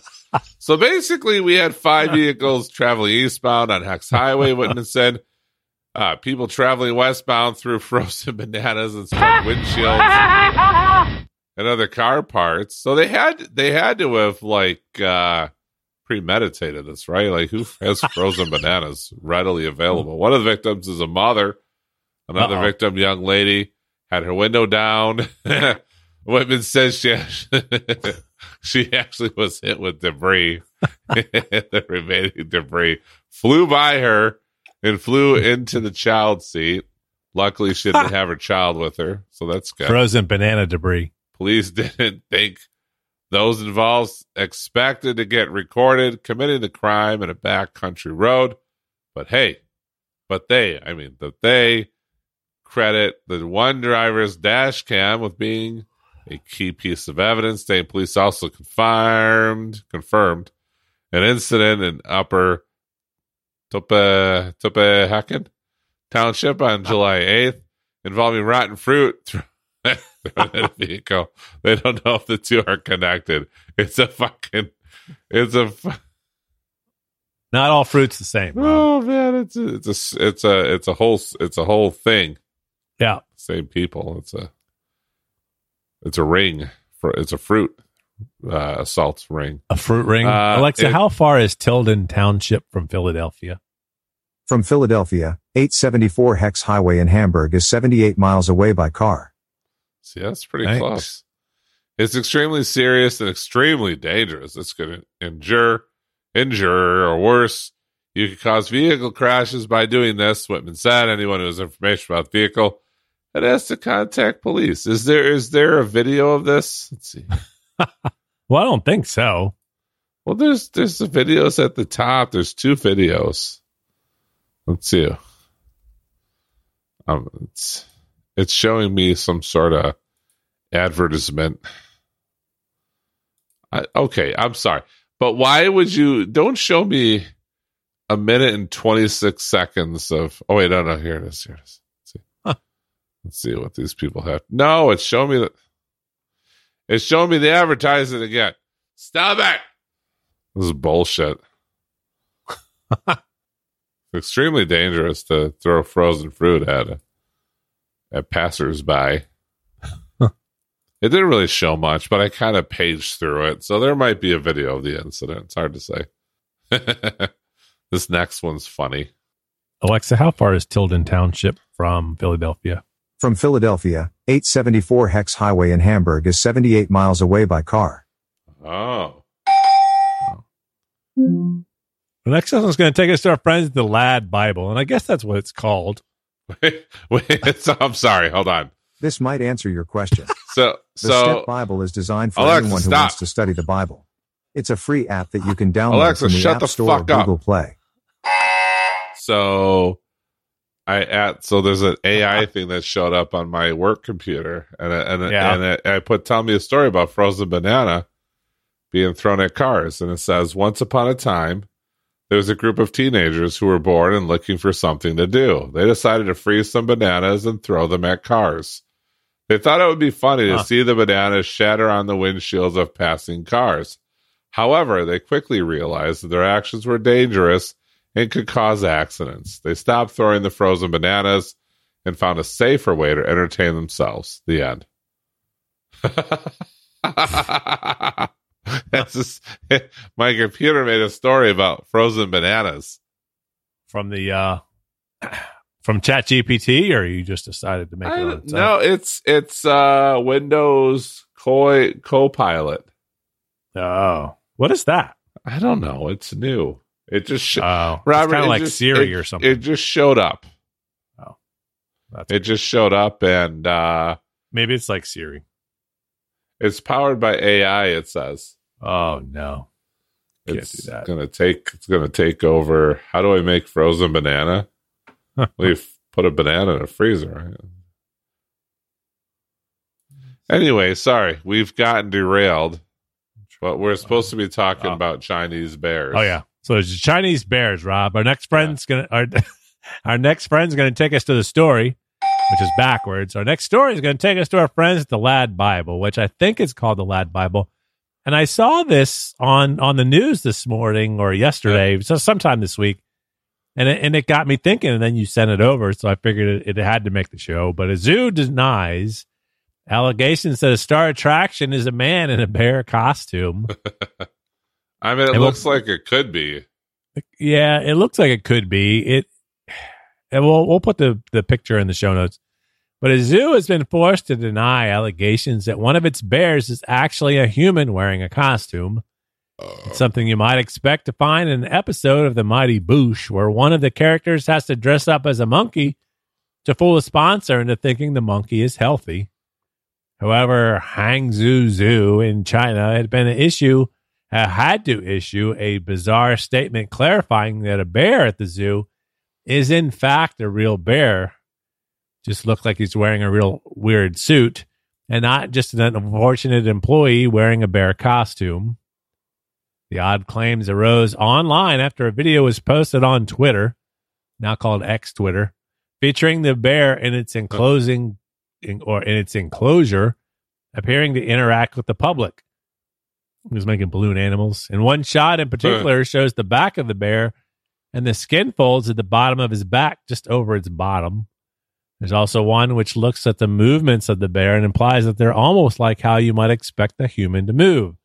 Speaker 3: so basically, we had five vehicles traveling eastbound on Hex Highway. Whitman said uh, people traveling westbound through frozen bananas and windshields and other car parts. So they had they had to have like uh, premeditated this, right? Like who has frozen bananas readily available? One of the victims is a mother. Another
Speaker 2: Uh-oh.
Speaker 3: victim, young lady, had her window down. Whitman says she she actually was hit with debris. the remaining debris flew by her and flew into the child seat. Luckily, she didn't have her child with her, so that's good.
Speaker 2: Frozen banana debris.
Speaker 3: Police didn't think those involved expected to get recorded committing the crime in a backcountry road. But hey, but they, I mean, that they credit the one driver's dash cam with being a key piece of evidence. State police also confirmed confirmed an incident in Upper Tuppe Tulpehocken Township on July 8th involving rotten fruit in a vehicle. They don't know if the two are connected. It's a fucking, it's a, fu-
Speaker 2: Not all fruits the same. Rob.
Speaker 3: oh man, it's a, it's a, it's a, it's a whole, it's a whole thing.
Speaker 2: Yeah.
Speaker 3: Same people. It's a, it's a ring for, it's a fruit, uh, assault ring.
Speaker 2: A fruit ring.
Speaker 3: Uh,
Speaker 2: Alexa,
Speaker 3: it-
Speaker 2: how far is Tilden Township from Philadelphia?
Speaker 5: From Philadelphia, 874 Hex Highway in Hamburg is 78 miles away by car.
Speaker 3: See, that's pretty
Speaker 2: Thanks.
Speaker 3: close. It's extremely serious and extremely dangerous. It's going to injure, injure, or worse. You could cause vehicle crashes by doing this. Whitman said. Anyone who has information about the vehicle, it has to contact police. Is there is there a video of this? Let's see.
Speaker 2: Well, I don't think so.
Speaker 3: Well, there's there's the videos at the top. There's two videos. Let's see. Um, it's it's showing me some sort of advertisement. I, okay, I'm sorry, but why would you? Don't show me a minute and 26 seconds of. Oh wait, no, no, here it is. Here it is. Let's see,
Speaker 2: Huh.
Speaker 3: Let's see what these people have. No, it's showing me that. It's showing me the advertising again. Stop it. This is bullshit. Extremely dangerous to throw frozen fruit at at passersby. It didn't really show much, but I kind of paged through it, so there might be a video of the incident. It's hard to say. this next one's funny.
Speaker 2: Alexa, how far is Tilden Township from Philadelphia?
Speaker 5: From Philadelphia, 874 Hex Highway in Hamburg is 78 miles away by car.
Speaker 3: Oh,
Speaker 2: The next one's going to take us to our friends at the Lad Bible, and I guess that's what it's called.
Speaker 3: wait, wait. it's- I'm sorry. Hold on.
Speaker 5: This might answer your question.
Speaker 3: So,
Speaker 5: The
Speaker 3: so
Speaker 5: Step Bible is designed for
Speaker 3: Alexa,
Speaker 5: anyone who
Speaker 3: stop.
Speaker 5: wants to study the Bible. It's a free app that you can download
Speaker 3: Alexa,
Speaker 5: from the
Speaker 3: shut
Speaker 5: App
Speaker 3: the
Speaker 5: Store or
Speaker 3: fuck up.
Speaker 5: Play.
Speaker 3: so I at so there's an AI thing that showed up on my work computer, and it- and it-
Speaker 2: Yeah.
Speaker 3: and it, I put tell me a story about frozen banana being thrown at cars, and it says once upon a time there was a group of teenagers who were bored and looking for something to do. They decided to freeze some bananas and throw them at cars. They thought it would be funny to
Speaker 2: Huh.
Speaker 3: see the bananas shatter on the windshields of passing cars. However, they quickly realized that their actions were dangerous and could cause accidents. They stopped throwing the frozen bananas and found a safer way to entertain themselves. The end. That's just, my computer made a story about frozen bananas.
Speaker 2: From the uh, from ChatGPT, or you just decided to make it
Speaker 3: I
Speaker 2: own?
Speaker 3: no, it's it's uh Windows Co Copilot.
Speaker 2: Oh, what is that?
Speaker 3: I don't know. It's new. It just sh-
Speaker 2: Oh,
Speaker 3: Robert,
Speaker 2: it's kind of like
Speaker 3: just-
Speaker 2: Siri
Speaker 3: it-
Speaker 2: or something.
Speaker 3: It just showed up. Oh.
Speaker 2: That's,
Speaker 3: It just showed up, and uh
Speaker 2: maybe it's like Siri.
Speaker 3: it's powered by AI. It says
Speaker 2: Oh no, Can't
Speaker 3: it's gonna take. It's gonna take over. How do I make frozen banana? we put a banana in a freezer. Right? Anyway, sorry, we've gotten derailed. But we're supposed to be talking
Speaker 2: Oh.
Speaker 3: about Chinese bears.
Speaker 2: Oh yeah. So it's Chinese bears, Rob. Our next friend's gonna our, our next friend's gonna take us to the story, which is backwards. Our next story is gonna take us to our friends at the Lad Bible, which I think is called the Lad Bible. And I saw this on on the news this morning or yesterday, so sometime this week. And it, and it got me thinking, and then you sent it over, so I figured it, it had to make the show. But a zoo denies allegations that a star attraction is a man in a bear costume.
Speaker 3: I mean, it
Speaker 2: And we'll-
Speaker 3: looks like it could be.
Speaker 2: Yeah, it looks like it could be. It and we'll we'll put the, the picture in the show notes. But a zoo has been forced to deny allegations that one of its bears is actually a human wearing a costume. It's something you might expect to find in an episode of The Mighty Boosh, where one of the characters has to dress up as a monkey to fool a sponsor into thinking the monkey is healthy. However, Hangzhou Zoo in China had been an issue uh, had to issue a bizarre statement clarifying that a bear at the zoo is in fact a real bear. Just looked like he's wearing a real weird suit and not just an unfortunate employee wearing a bear costume. The odd claims arose online after a video was posted on Twitter, now called X Twitter, featuring the bear in its enclosing in, or in its enclosure, appearing to interact with the public. He was making balloon animals. And one shot in particular shows the back of the bear and the skin folds at the bottom of his back, just over its bottom. There's also one which looks at the movements of the bear and implies that they're almost like how you might expect a human to move.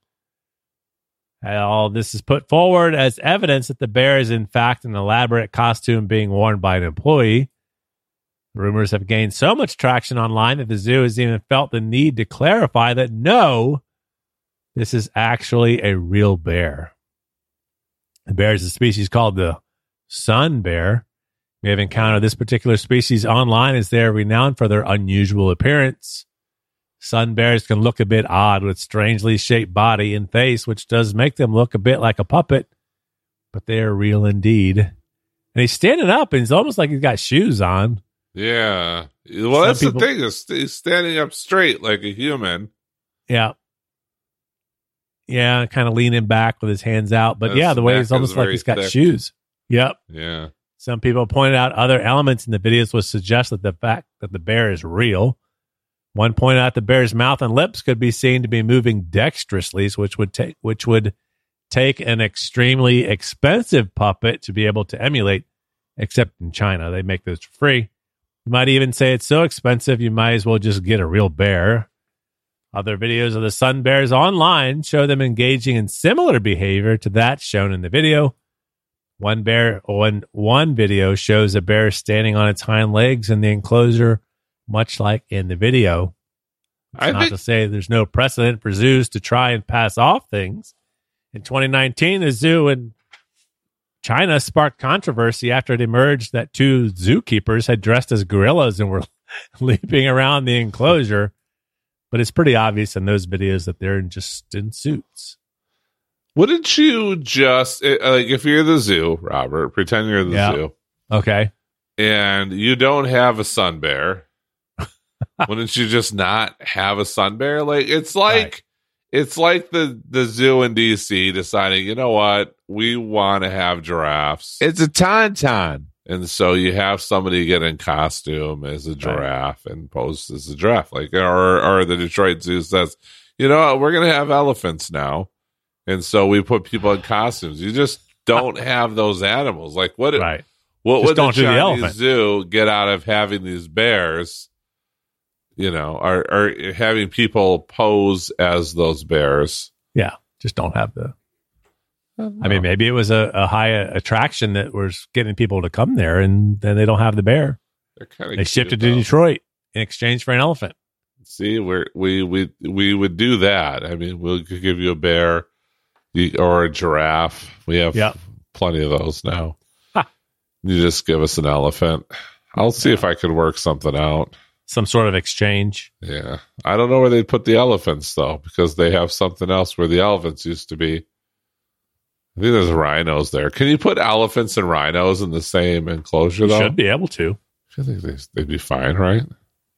Speaker 2: All this is put forward as evidence that the bear is in fact an elaborate costume being worn by an employee. Rumors have gained so much traction online that the zoo has even felt the need to clarify that no, this is actually a real bear. The bear is a species called the sun bear. We have encountered this particular species online as they are renowned for their unusual appearance. Sun bears can look a bit odd with strangely shaped body and face, which does make them look a bit like a puppet, but they are real indeed. And he's standing up and it's almost like he's got shoes on.
Speaker 3: Yeah. Well,
Speaker 2: Some
Speaker 3: that's
Speaker 2: people-
Speaker 3: the thing is he's standing up straight like a human.
Speaker 2: Yeah. Yeah, kind of leaning back with his hands out. But yeah, the way he's almost like he's got
Speaker 3: thick.
Speaker 2: shoes. Yep.
Speaker 3: Yeah.
Speaker 2: Some people pointed out other elements in the videos would suggest that the fact that the bear is real. One pointed out the bear's mouth and lips could be seen to be moving dexterously, which would take which would take an extremely expensive puppet to be able to emulate. Except in China, they make those for free. You might even say it's so expensive you might as well just get a real bear. Other videos of the sun bears online show them engaging in similar behavior to that shown in the video. One bear, one one video shows a bear standing on its hind legs in the enclosure, much like in the video.
Speaker 3: I
Speaker 2: Not to say there's no precedent for zoos to try and pass off things. In 2019, the zoo in China sparked controversy after it emerged that two zookeepers had dressed as gorillas and were leaping around the enclosure. But it's pretty obvious in those videos that they're just in suits.
Speaker 3: Wouldn't you just eh, like if you're the zoo, Robert, pretend you're the
Speaker 2: Yeah.
Speaker 3: zoo
Speaker 2: Okay.
Speaker 3: and you don't have a sun bear, wouldn't you just not have a sun bear? Like it's like
Speaker 2: Right.
Speaker 3: it's like the the zoo in DC deciding, you know what, we want to have giraffes.
Speaker 6: It's a tauntaun.
Speaker 3: And so you have somebody get in costume as a giraffe and pose as a giraffe, like or or the Detroit Zoo says, you know, what, we're gonna have elephants now, and so we put people in costumes. You just don't have those animals. Like what?
Speaker 2: Right.
Speaker 3: What
Speaker 2: Just
Speaker 3: would the
Speaker 2: don't do the
Speaker 3: Zoo get out of having these bears? You know, or or having people pose as those bears?
Speaker 2: Yeah. Just don't have the I mean, maybe it was a, a high attraction that was getting people to come there, and then they don't have the bear.
Speaker 3: They're kind of
Speaker 2: They shipped it to Detroit in exchange for an elephant.
Speaker 3: See, we're, we we we would do that. I mean, we'll give you a bear or a giraffe. We have
Speaker 2: Yeah.
Speaker 3: plenty of those now.
Speaker 2: Ha.
Speaker 3: You just give us an elephant. I'll see if I could work something out.
Speaker 2: Some sort of exchange.
Speaker 3: Yeah, I don't know where they'd put the elephants though, because they have something else where the elephants used to be. I think there's rhinos there. Can you put elephants and rhinos in the same enclosure
Speaker 2: You
Speaker 3: though?
Speaker 2: should be able to.
Speaker 3: I think they, they'd be fine, right?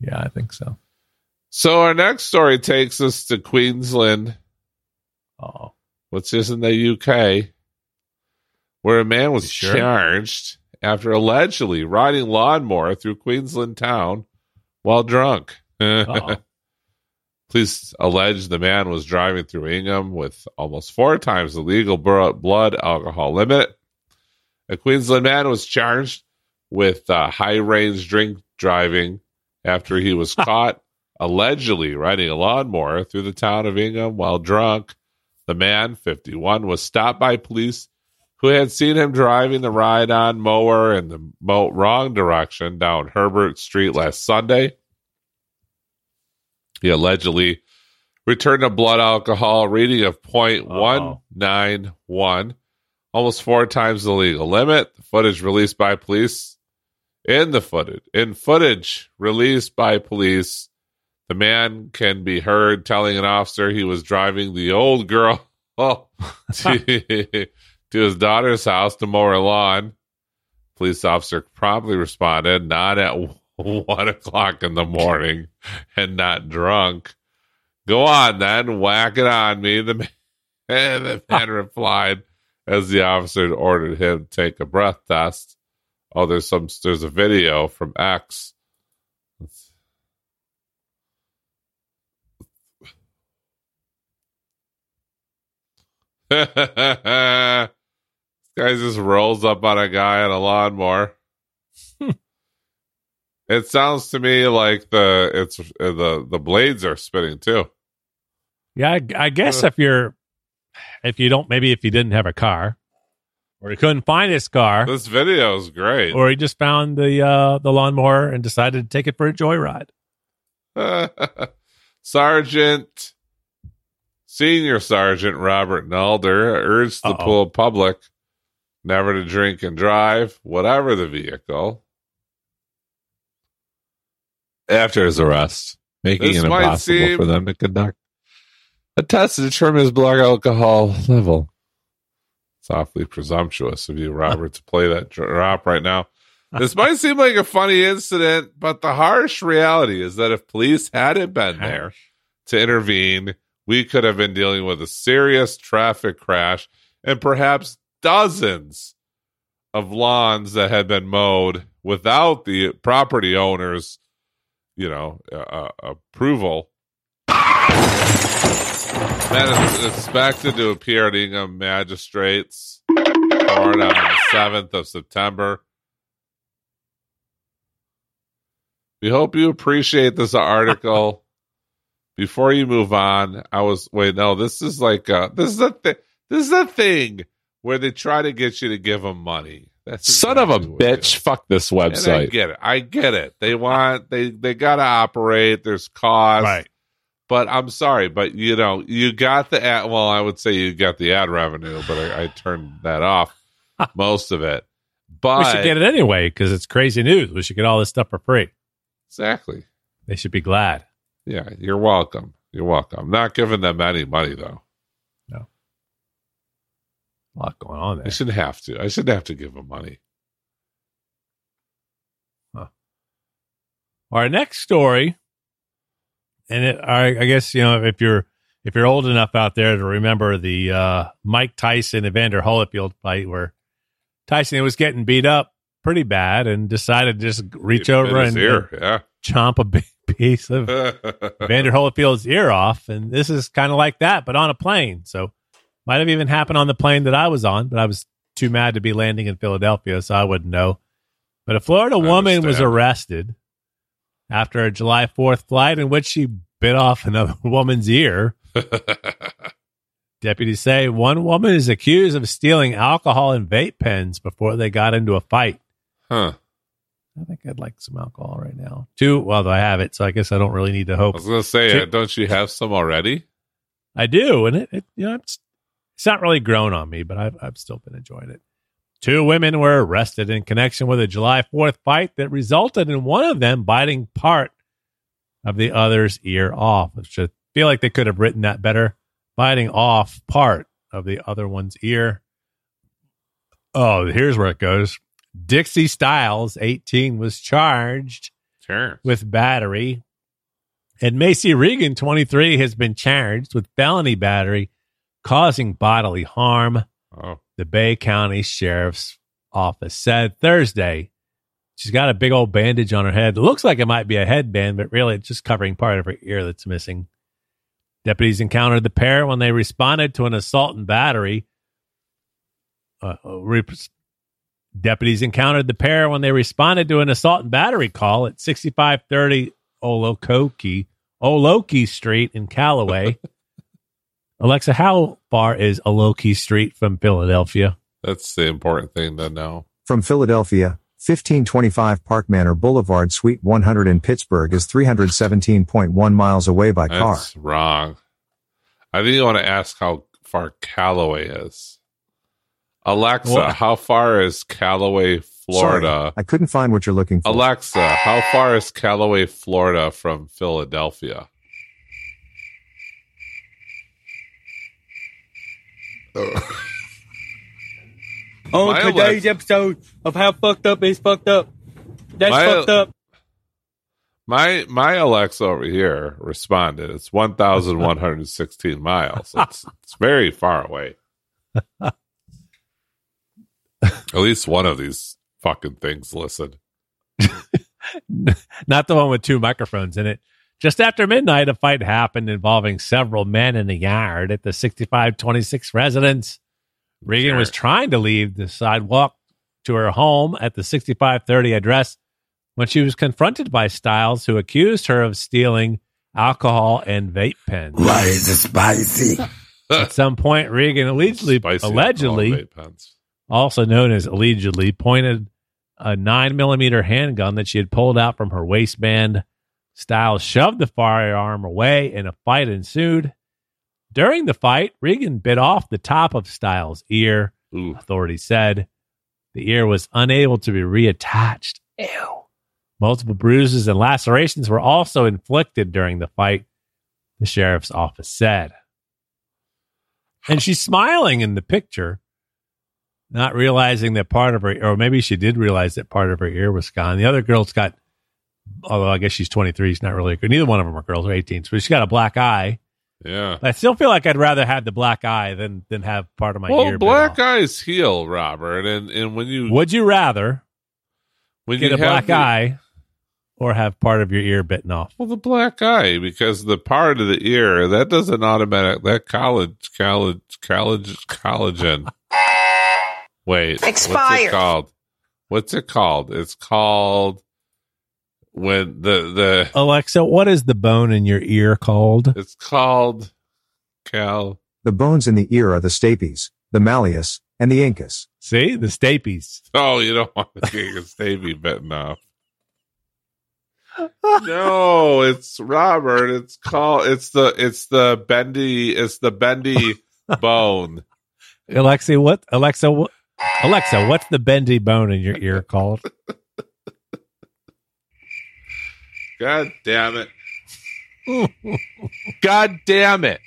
Speaker 2: Yeah, I think so.
Speaker 3: So our next story takes us to Queensland.
Speaker 2: Oh,
Speaker 3: which is in the UK, where a man was
Speaker 2: sure?
Speaker 3: charged after allegedly riding lawnmower through Queensland town while drunk. Police allege the man was driving through Ingham with almost four times the legal blood alcohol limit. A Queensland man was charged with uh, high range drink driving after he was caught allegedly riding a lawnmower through the town of Ingham while drunk. The man, 51, was stopped by police who had seen him driving the ride on mower in the mo- wrong direction down Herbert Street last Sunday. He allegedly returned a blood alcohol reading of 0.191, almost four times the legal limit. The footage released by police. In the footage, in footage released by police, the man can be heard telling an officer he was driving the old girl to, to his daughter's house to mow her lawn. Police officer promptly responded, not at one o'clock in the morning and not drunk. Go on then, whack it on me. The man, the man replied as the officer ordered him to take a breath test. Oh, there's some there's a video from X. guy just rolls up on a guy on a lawnmower. it sounds to me like the it's uh, the the blades are spinning too.
Speaker 2: yeah. I, I guess
Speaker 3: Uh.
Speaker 2: if you're, if you don't, maybe if you didn't have a car, or he couldn't find his car,
Speaker 3: This video is great.
Speaker 2: or he just found the uh, the lawnmower and decided to take it for a joyride.
Speaker 3: Sergeant, Senior Sergeant Robert Nalder urged the
Speaker 2: Uh-oh.
Speaker 3: pool public never to drink and drive, whatever the vehicle.
Speaker 6: After his arrest, making
Speaker 3: This
Speaker 6: it impossible
Speaker 3: seem-
Speaker 6: for them to conduct a test to determine his blood alcohol level.
Speaker 3: It's awfully presumptuous of you, Robert, to play that drop right now. this might seem like a funny incident, but the harsh reality is that if police hadn't been there to intervene, we could have been dealing with a serious traffic crash and perhaps dozens of lawns that had been mowed without the property owners, you know, uh, approval. Man is expected to appear at Ingham Magistrates Court on the 7th of September. We hope you appreciate this article. Before you move on, I was wait no, this is like uh this is a thing. This is a thing where they try to get you to give them money. That's
Speaker 6: Son of a
Speaker 3: exactly what it
Speaker 6: bitch. Fuck this
Speaker 3: And I
Speaker 6: website.
Speaker 3: get it. I get it. They want they they got to operate. There's cost.
Speaker 2: Right.
Speaker 3: But I'm sorry, but you know, you got the ad. Well, I would say you got the ad revenue, but I, I turned that off most of it. But
Speaker 2: we should get it anyway because it's crazy news. We should get all this stuff for free.
Speaker 3: exactly.
Speaker 2: They should be glad.
Speaker 3: Yeah, you're welcome. You're welcome. I'm not giving them any money though. No.
Speaker 2: A lot going on there.
Speaker 3: I shouldn't have to. I shouldn't have to give them money.
Speaker 2: Our next story, and it, I, I guess you know if you're if you're old enough out there to remember the uh, Mike Tyson Evander Holyfield fight where Tyson was getting beat up pretty bad and decided to just reach over and
Speaker 3: ear.
Speaker 2: uh, chomp a big piece of
Speaker 3: Yeah.
Speaker 2: Evander Holyfield's ear off, and this is kind of like that, but on a plane. So might have even happened on the plane that I was on, but I was too mad to be landing in Philadelphia, so I wouldn't know. But a Florida woman was arrested after a July 4th flight in which she bit off another woman's ear. Deputies say one woman is accused of stealing alcohol and vape pens before they got into a fight.
Speaker 3: Huh.
Speaker 2: I think I'd like some alcohol right now. Two, well, I have it, so I guess I don't really need to hope.
Speaker 3: I was gonna say,
Speaker 2: Two-
Speaker 3: uh, don't you have some already?
Speaker 2: I do, and it, it you know it's it's not really grown on me, but I've I've still been enjoying it. Two women were arrested in connection with a July Fourth fight that resulted in one of them biting part of the other's ear off. I feel like they could have written that better. Biting off part of the other one's ear. Oh, here's where it goes. Dixie Styles, 18, was charged
Speaker 3: Sure.
Speaker 2: with battery. And Macy Regan, 23, has been charged with felony battery causing bodily harm.
Speaker 3: Oh,
Speaker 2: The Bay County Sheriff's Office said Thursday. She's got a big old bandage on her head. It looks like it might be a headband, but really it's just covering part of her ear that's missing. Deputies encountered the pair when they responded to an assault and battery. Uh, uh, re- deputies encountered the pair when they responded to an assault and battery call at 6530 Olokoki, Oloki Street in Callaway. Alexa, how far is Oloki Street from Philadelphia?
Speaker 3: that's the important thing to know.
Speaker 5: From Philadelphia, 1525 Park Manor Boulevard, Suite 100 in Pittsburgh is 317.1 miles away by car.
Speaker 3: That's wrong. I think you want to ask how far Callaway is. Alexa,
Speaker 2: What?
Speaker 3: how far is Callaway, Florida?
Speaker 5: Sorry, I couldn't find what you're looking for.
Speaker 3: Alexa, how far is Callaway, Florida from Philadelphia?
Speaker 7: On
Speaker 3: My
Speaker 7: today's
Speaker 3: Alexa-
Speaker 7: episode of How Fucked Up Is Fucked Up. That's
Speaker 3: My-
Speaker 7: fucked up.
Speaker 3: My my Alexa over here responded. It's one thousand one hundred sixteen miles. It's it's very far away. At least one of these fucking things listened.
Speaker 2: Not the one with two microphones in it. Just after midnight, a fight happened involving several men in the yard at the 6526 residence. Regan was trying to leave the sidewalk to her home at the 6530 address when she was confronted by Stiles, who accused her of stealing alcohol and vape pens.
Speaker 8: Why is it spicy?
Speaker 2: At some point, Regan allegedly, allegedly
Speaker 3: vape pens.
Speaker 2: Also known as allegedly, pointed a nine millimeter handgun that she had pulled out from her waistband. Styles shoved the firearm away and a fight ensued. During the fight, Regan bit off the top of Styles' ear.
Speaker 3: Ooh,
Speaker 2: Authorities said the ear was unable to be reattached. Ew. Multiple bruises and lacerations were also inflicted during the fight, the sheriff's office said. And she's smiling in the picture. Not realizing that part of her, or maybe she did realize that part of her ear was gone. The other girl's got, although I guess she's 23, she's not really good. Neither one of them are girls, are 18. So she's got a black eye.
Speaker 3: Yeah.
Speaker 2: I still feel like I'd rather have the black eye than than have part of my
Speaker 3: well,
Speaker 2: ear.
Speaker 3: black eyes heal, Robert, and and when you
Speaker 2: Would you rather
Speaker 3: when
Speaker 2: get
Speaker 3: you
Speaker 2: a black
Speaker 3: the-
Speaker 2: eye or have part of your ear bitten off?
Speaker 3: Well, the black eye because the part of the ear that doesn't automatic that college college college collagen. Wait, What's it called? What's it called? It's called when the the
Speaker 2: Alexa, what is the bone in your ear called?
Speaker 3: it's called cal.
Speaker 5: The bones in the ear are the stapes, the malleus, and the incus.
Speaker 2: See, the stapes.
Speaker 3: Oh, you don't want to get your stavy bitten off. no, it's Robert. It's called. It's the. It's the bendy. It's the bendy bone.
Speaker 2: Alexa, what? Alexa, what? Alexa, what's the bendy bone in your ear called?
Speaker 3: God damn it! God damn it!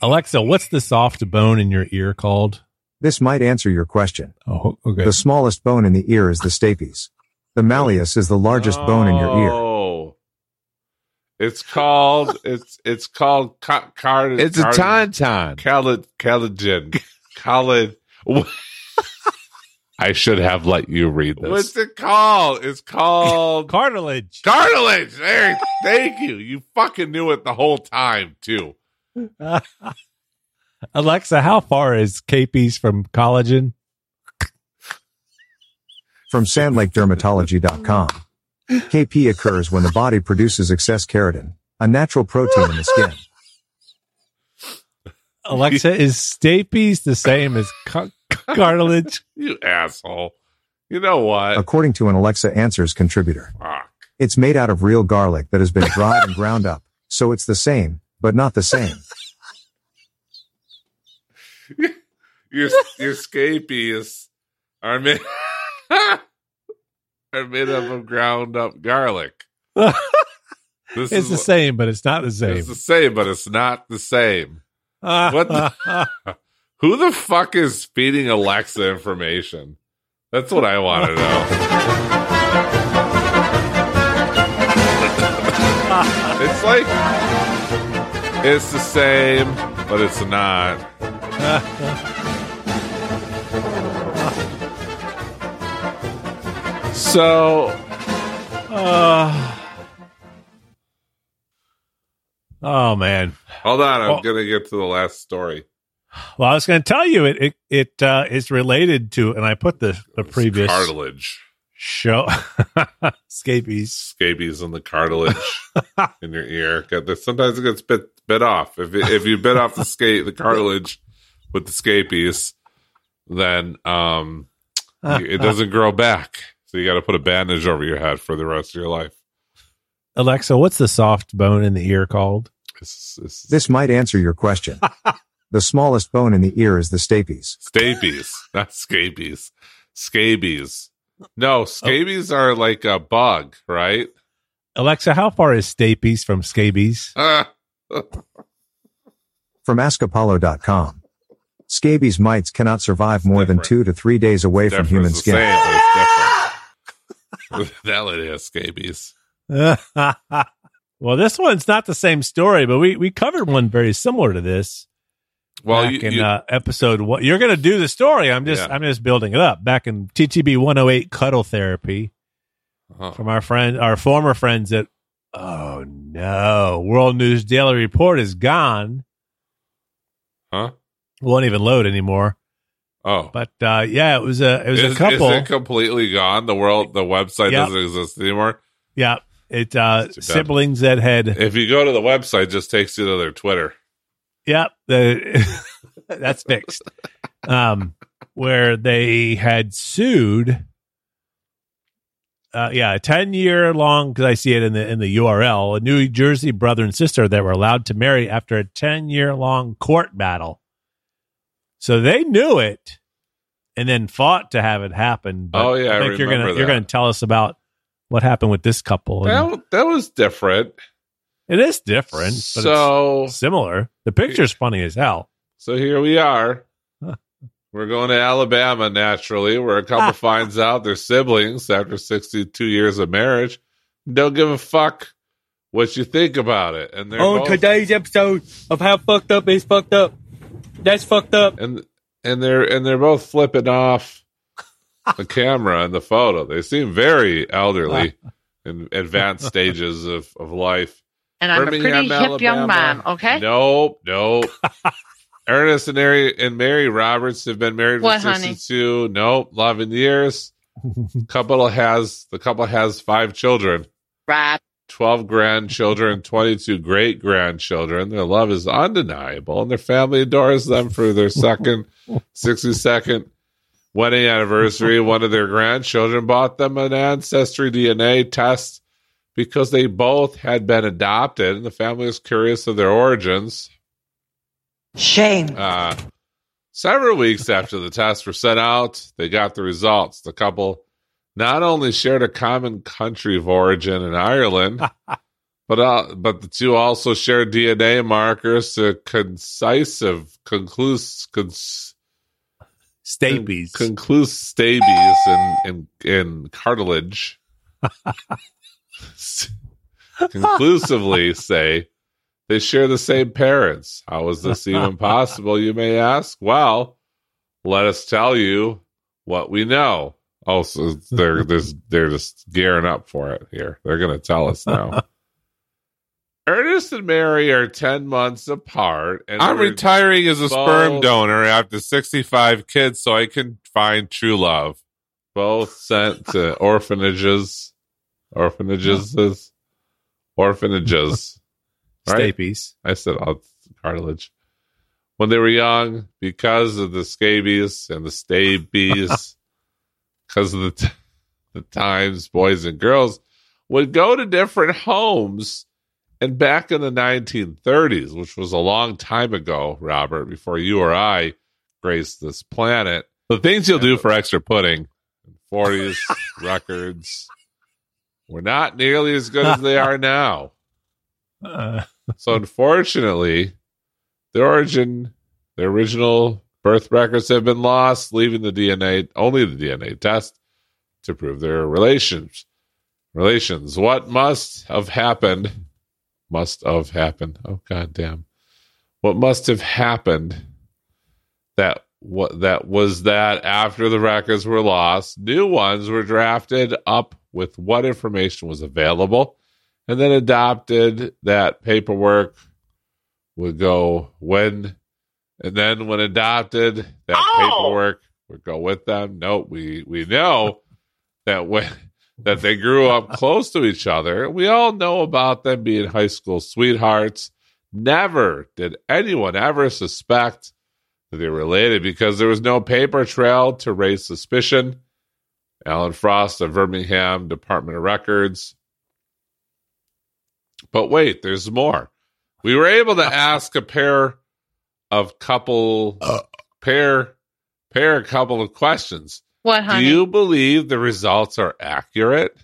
Speaker 2: Alexa, what's the soft bone in your ear called?
Speaker 5: This might answer your question.
Speaker 2: Oh, okay.
Speaker 5: The smallest bone in the ear is the stapes. The malleus is the largest bone in your ear.
Speaker 3: Oh. It's called. It's it's called ca- card.
Speaker 6: It's a tauntaun.
Speaker 3: Collagen. Collagen. Collagen. I should have let you read this. What's it called? It's called
Speaker 2: Cartilage.
Speaker 3: cartilage. There, thank you. You fucking knew it the whole time too.
Speaker 2: Alexa, how far is Capes from collagen?
Speaker 5: From sandlakedermatology.com. KP occurs when the body produces excess keratin, a natural protein in the skin.
Speaker 2: Alexa, is stapes the same as ca- cartilage?
Speaker 3: You asshole. You know what?
Speaker 5: According to an Alexa Answers contributor.
Speaker 3: Fuck.
Speaker 5: It's made out of real garlic that has been dried and ground up, so it's the same, but not the same.
Speaker 3: Your your scabies are made are made up of ground up garlic. This
Speaker 2: It's the same, but it's not the same.
Speaker 3: It's the same, but it's not the same. What the- Who the fuck is feeding Alexa information? That's what I want to know. it's like it's the same, but it's not. So
Speaker 2: Uh, oh man.
Speaker 3: hold on, I'm
Speaker 2: Well-
Speaker 3: gonna get to the last story.
Speaker 2: Well, I was going to tell you it it, it uh, is related to, and I put the the
Speaker 3: It's
Speaker 2: previous
Speaker 3: cartilage,
Speaker 2: show scabies.
Speaker 3: scabies in the cartilage in your ear. Get. Sometimes it gets bit bit off. If it, if you bit off the skate the cartilage with the scabies, then um it doesn't grow back. So you got to put a bandage over your head for the rest of your life.
Speaker 2: Alexa, what's the soft bone in the ear called?
Speaker 3: It's, it's
Speaker 5: This might answer your question. The smallest bone in the ear is the stapes.
Speaker 3: Stapes, not scabies. Scabies. No, scabies are like a bug, right?
Speaker 2: Alexa, how far is stapes from scabies?
Speaker 3: Ah.
Speaker 5: From AskApollo.com. Scabies mites cannot survive more than two to three days away from human skin.
Speaker 3: same, but it's different. that it is scabies.
Speaker 2: well, this one's not the same story, but we, we covered one very similar to this.
Speaker 3: Well,
Speaker 2: back
Speaker 3: you,
Speaker 2: in
Speaker 3: you-
Speaker 2: uh, episode one. You're going to do the story. I'm just
Speaker 3: Yeah.
Speaker 2: I'm just building it up. Back in TTB 108 cuddle therapy
Speaker 3: oh,
Speaker 2: from our friend, our former friends at oh no, World News Daily Report is gone.
Speaker 3: huh?
Speaker 2: Won't even load anymore.
Speaker 3: Oh,
Speaker 2: But uh, yeah, it was a it was
Speaker 3: is,
Speaker 2: a couple.
Speaker 3: Is it completely gone? The world, the website
Speaker 2: Yep.
Speaker 3: doesn't exist anymore.
Speaker 2: yeah, it uh,
Speaker 3: That's too bad.
Speaker 2: siblings that had
Speaker 3: If you go to the website, it just takes you to their Twitter.
Speaker 2: Yep, the, that's fixed. Um, where they had sued. Uh, yeah, a ten year long because I see it in the in the URL. A New Jersey brother and sister that were allowed to marry after a ten year long court battle. So they knew it, and then fought to have it happen. But
Speaker 3: Oh, yeah, I
Speaker 2: think you're gonna
Speaker 3: remember
Speaker 2: you're gonna tell us about what happened with this couple. And
Speaker 3: That, that was different.
Speaker 2: it is different, but
Speaker 3: so,
Speaker 2: it's similar. The picture's funny as hell.
Speaker 3: so here we are. We're going to Alabama naturally, where a couple finds out they're siblings after 62 years of marriage. Don't give a fuck what you think about it. And they're
Speaker 7: On
Speaker 3: both,
Speaker 7: today's episode of How Fucked Up is Fucked Up. That's fucked up.
Speaker 3: and and they're and they're both flipping off the camera and the photo. They seem very elderly in advanced stages of, of life.
Speaker 8: And I'm a
Speaker 3: Birmingham,
Speaker 8: pretty hip young mom, okay?
Speaker 3: Nope, nope. Ernest and Mary, and Mary Roberts have been married for
Speaker 8: What, honey?
Speaker 3: 62. Nope, 11 years. couple has the couple has five children,
Speaker 8: Rob.
Speaker 3: 12 grandchildren, 22 great grandchildren. Their love is undeniable, and their family adores them for their second 62nd wedding anniversary. One of their grandchildren bought them an ancestry DNA test because they both had been adopted, and the family was curious of their origins.
Speaker 9: Shame.
Speaker 3: Uh, several weeks after the tests were sent out, they got the results. The couple not only shared a common country of origin in Ireland, but uh, but the two also shared DNA markers to concisive, concluse, cons,
Speaker 2: Stapies.
Speaker 3: concluse stabies and in, in cartilage. Conclusively say they share the same parents. How is this even possible, you may ask? Well, let us tell you what we know. Also, they're just they're just gearing up for it here. They're gonna tell us now. Ernest and Mary are ten months apart, and
Speaker 6: I'm retiring as a sperm donor after 65 kids so I can find true love.
Speaker 3: both sent to orphanages, orphanages, orphanages. Right?
Speaker 2: Stapies.
Speaker 3: I said oh, cartilage. When they were young, because of the scabies and the stabies, because of the, t- the times boys and girls would go to different homes. And back in the 1930s, which was a long time ago, Robert, before you or I graced this planet,
Speaker 6: The things you'll do for extra pudding.
Speaker 3: 40s records were not nearly as good as they are now.
Speaker 2: Uh,
Speaker 3: So unfortunately, the origin, the original birth records have been lost, leaving the DNA only the DNA test to prove their relations. Relations. What must have happened? Must have happened. Oh god damn. What must have happened that what that was that after the records were lost, new ones were drafted up with what information was available and then adopted that paperwork would go when and then when adopted that
Speaker 4: Oh!
Speaker 3: paperwork would go with them. No we we know that when that they grew up close to each other. We all know about them being high school sweethearts. Never did anyone ever suspect that they were related because there was no paper trail to raise suspicion alan frost of birmingham department of records but wait, there's more. We were able to ask a pair of couple uh. pair pair a couple of questions.
Speaker 8: What,
Speaker 3: Do you believe the results are accurate?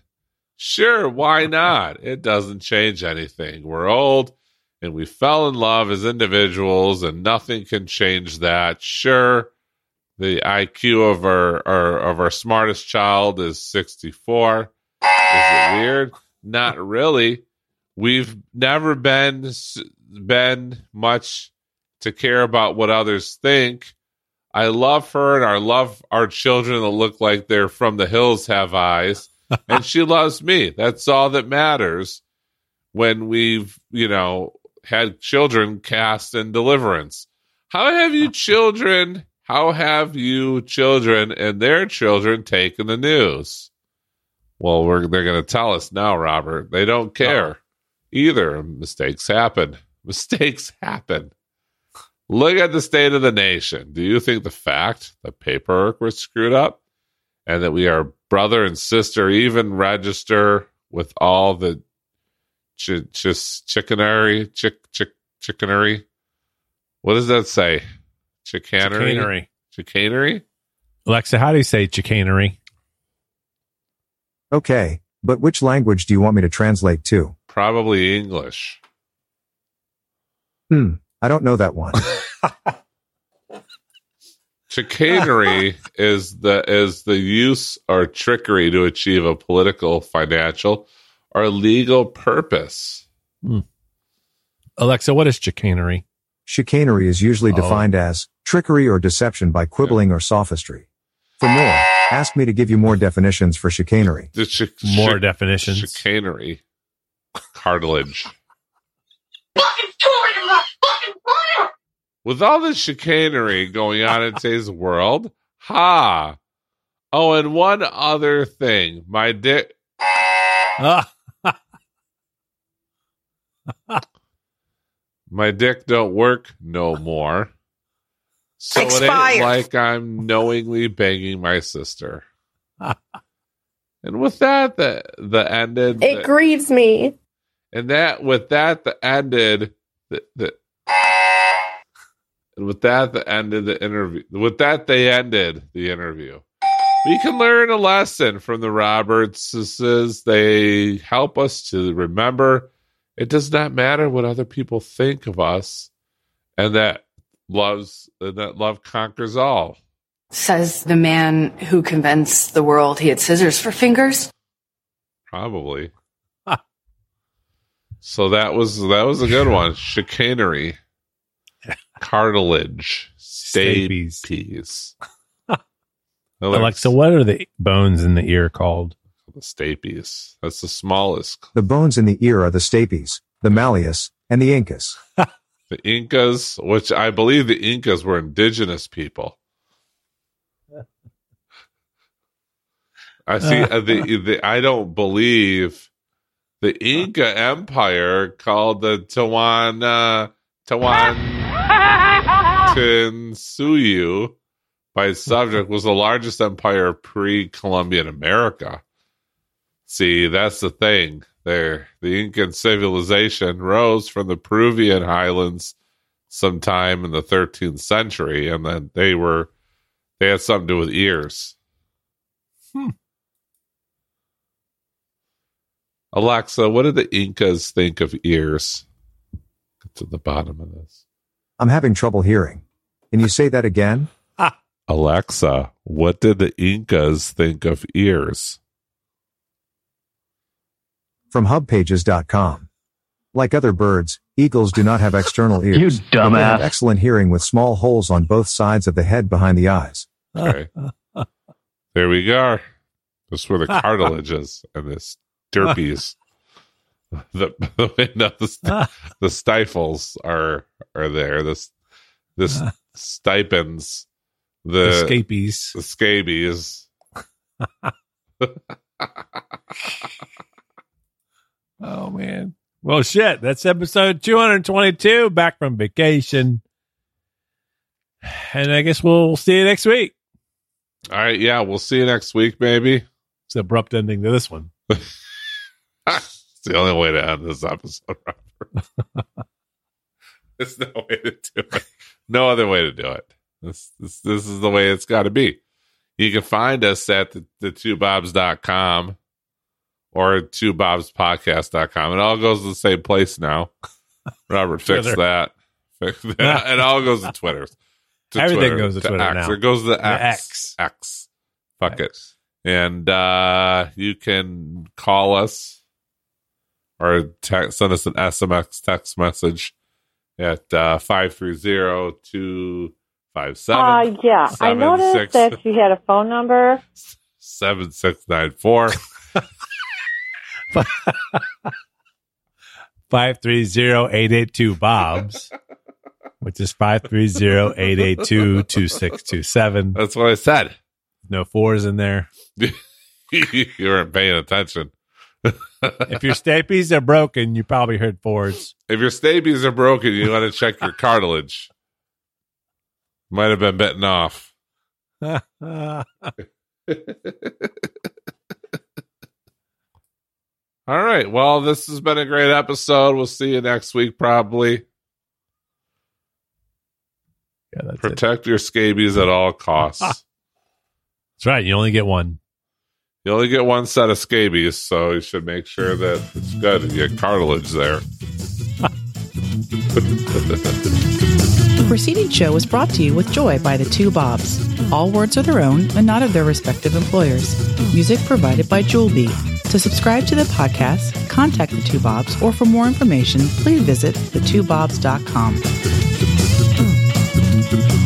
Speaker 3: Sure, why not? It doesn't change anything. We're old and we fell in love as individuals and nothing can change that. Sure, the IQ of our, our of our smartest child is 64. Is it weird? Not really. We've never been been much to care about what others think. I love her and I love our children that look like they're from the hills have eyes. and she loves me. That's all that matters when we've, you know, had children cast in deliverance. How have you children? How have you children and their children taken the news? Well, we're they're going to tell us now, Robert. They don't care either. Mistakes happen. Mistakes happen. Look at the state of the nation. Do you think the fact that paperwork was screwed up and that we are brother and sister even register with all the ch- just chickenery, chick, chick, chickenery? What does that say? Chicanery?
Speaker 2: chicanery.
Speaker 3: Chicanery?
Speaker 2: Alexa, how do you say chicanery?
Speaker 5: Okay, but which language do you want me to translate to?
Speaker 3: Probably English.
Speaker 5: Hmm, I don't know that one.
Speaker 3: Chicanery is the is the use or trickery to achieve a political, financial, or legal purpose. Hmm.
Speaker 2: Alexa, what is chicanery?
Speaker 5: Chicanery is usually
Speaker 2: Oh.
Speaker 5: defined as trickery or deception by quibbling or sophistry. For more, ask me to give you more definitions for chicanery.
Speaker 3: The chi-
Speaker 2: More
Speaker 3: chi-
Speaker 2: definitions.
Speaker 3: chicanery, cartilage. Fucking story my fucking brother! With all this chicanery going on in today's world, ha. Oh, and one other thing, my dick.
Speaker 2: Ah,
Speaker 3: my dick don't work no more. So it ain't like I'm knowingly banging my sister. and with that, the the ended.
Speaker 8: It
Speaker 3: the-
Speaker 8: grieves me.
Speaker 3: and that with that the ended the, the and with that the ended the interview. With that they ended the interview. We can learn a lesson from the Robertses. They help us to remember it does not matter what other people think of us, and that loves and that love conquers all.
Speaker 10: Says the man who convinced the world he had scissors for fingers.
Speaker 3: Probably. so that was that was a good one. Chicanery, cartilage,
Speaker 2: Stapies.
Speaker 3: stapies.
Speaker 2: Alexa, what are the bones in the ear called?
Speaker 3: The stapies. That's the smallest.
Speaker 5: The bones in the ear are the stapes, the malleus, and the incus.
Speaker 3: The Incas, which I believe the Incas were indigenous people. I see. uh, the, the I don't believe the Inca Empire called the Tawan Tawan Tinsuyu by subject was the largest empire of pre-Columbian America. See, that's the thing. There, the Incan civilization rose from the Peruvian highlands sometime in the 13th century, and then they were they had something to do with ears.
Speaker 2: Hmm.
Speaker 3: Alexa, what did the Incas think of ears? Get to the bottom of this.
Speaker 5: I'm having trouble hearing. Can you say that again?
Speaker 3: Alexa, what did the Incas think of ears?
Speaker 5: From hubpages.com. Like other birds, eagles do not have external ears.
Speaker 4: You
Speaker 5: but they have excellent hearing with small holes on both sides of the head behind the eyes.
Speaker 3: Okay. there we go. This where the cartilage is and this derpies. The the, no, the, the stifles are are there. This this stipends the
Speaker 2: Escapees.
Speaker 3: the scabies.
Speaker 2: Oh man. Well, shit. That's episode 222. Back from vacation, and I guess we'll see you next week.
Speaker 3: All right, yeah, we'll see you next week, maybe.
Speaker 2: It's an abrupt ending to this one.
Speaker 3: it's the only way to end this episode, Robert. There's no way to do it. No other way to do it. This this this is the way it's got to be. You can find us at the, the twobobs.com or twobobspodcast.com. It all goes to the same place now. Robert fixed
Speaker 2: Twitter.
Speaker 3: that. Fixed that. It all goes to Twitter. To
Speaker 2: Everything goes to Twitter
Speaker 3: X.
Speaker 2: now.
Speaker 3: It goes to the
Speaker 2: The
Speaker 3: X.
Speaker 2: X.
Speaker 3: X. Fuck it. And uh, you can call us or te- send us an SMS text message at uh, 530
Speaker 11: Uh, yeah, I noticed that you had a phone number.
Speaker 3: 7694.
Speaker 2: Five three zero eight eight two Bob's, which is five three zero eight eight two two six two seven.
Speaker 3: That's what I said.
Speaker 2: No fours in there.
Speaker 3: you weren't paying attention.
Speaker 2: If your stapes are broken, you probably heard fours.
Speaker 3: If your stapes are broken, you want to check your cartilage. Might have been bitten off. All right. Well, this has been a great episode. We'll see you next week, probably.
Speaker 2: Yeah, that's it.
Speaker 3: Protect your scabies at all costs.
Speaker 2: That's right. You only get one.
Speaker 3: you only get one set of scabies, so you should make sure that it's good you get cartilage there.
Speaker 8: The preceding show was brought to you with joy by the two Bobs. All words are their own and not of their respective employers. Music provided by Jewel To subscribe to the podcast, contact the two Bobs, or for more information, please visit the2bobs.com.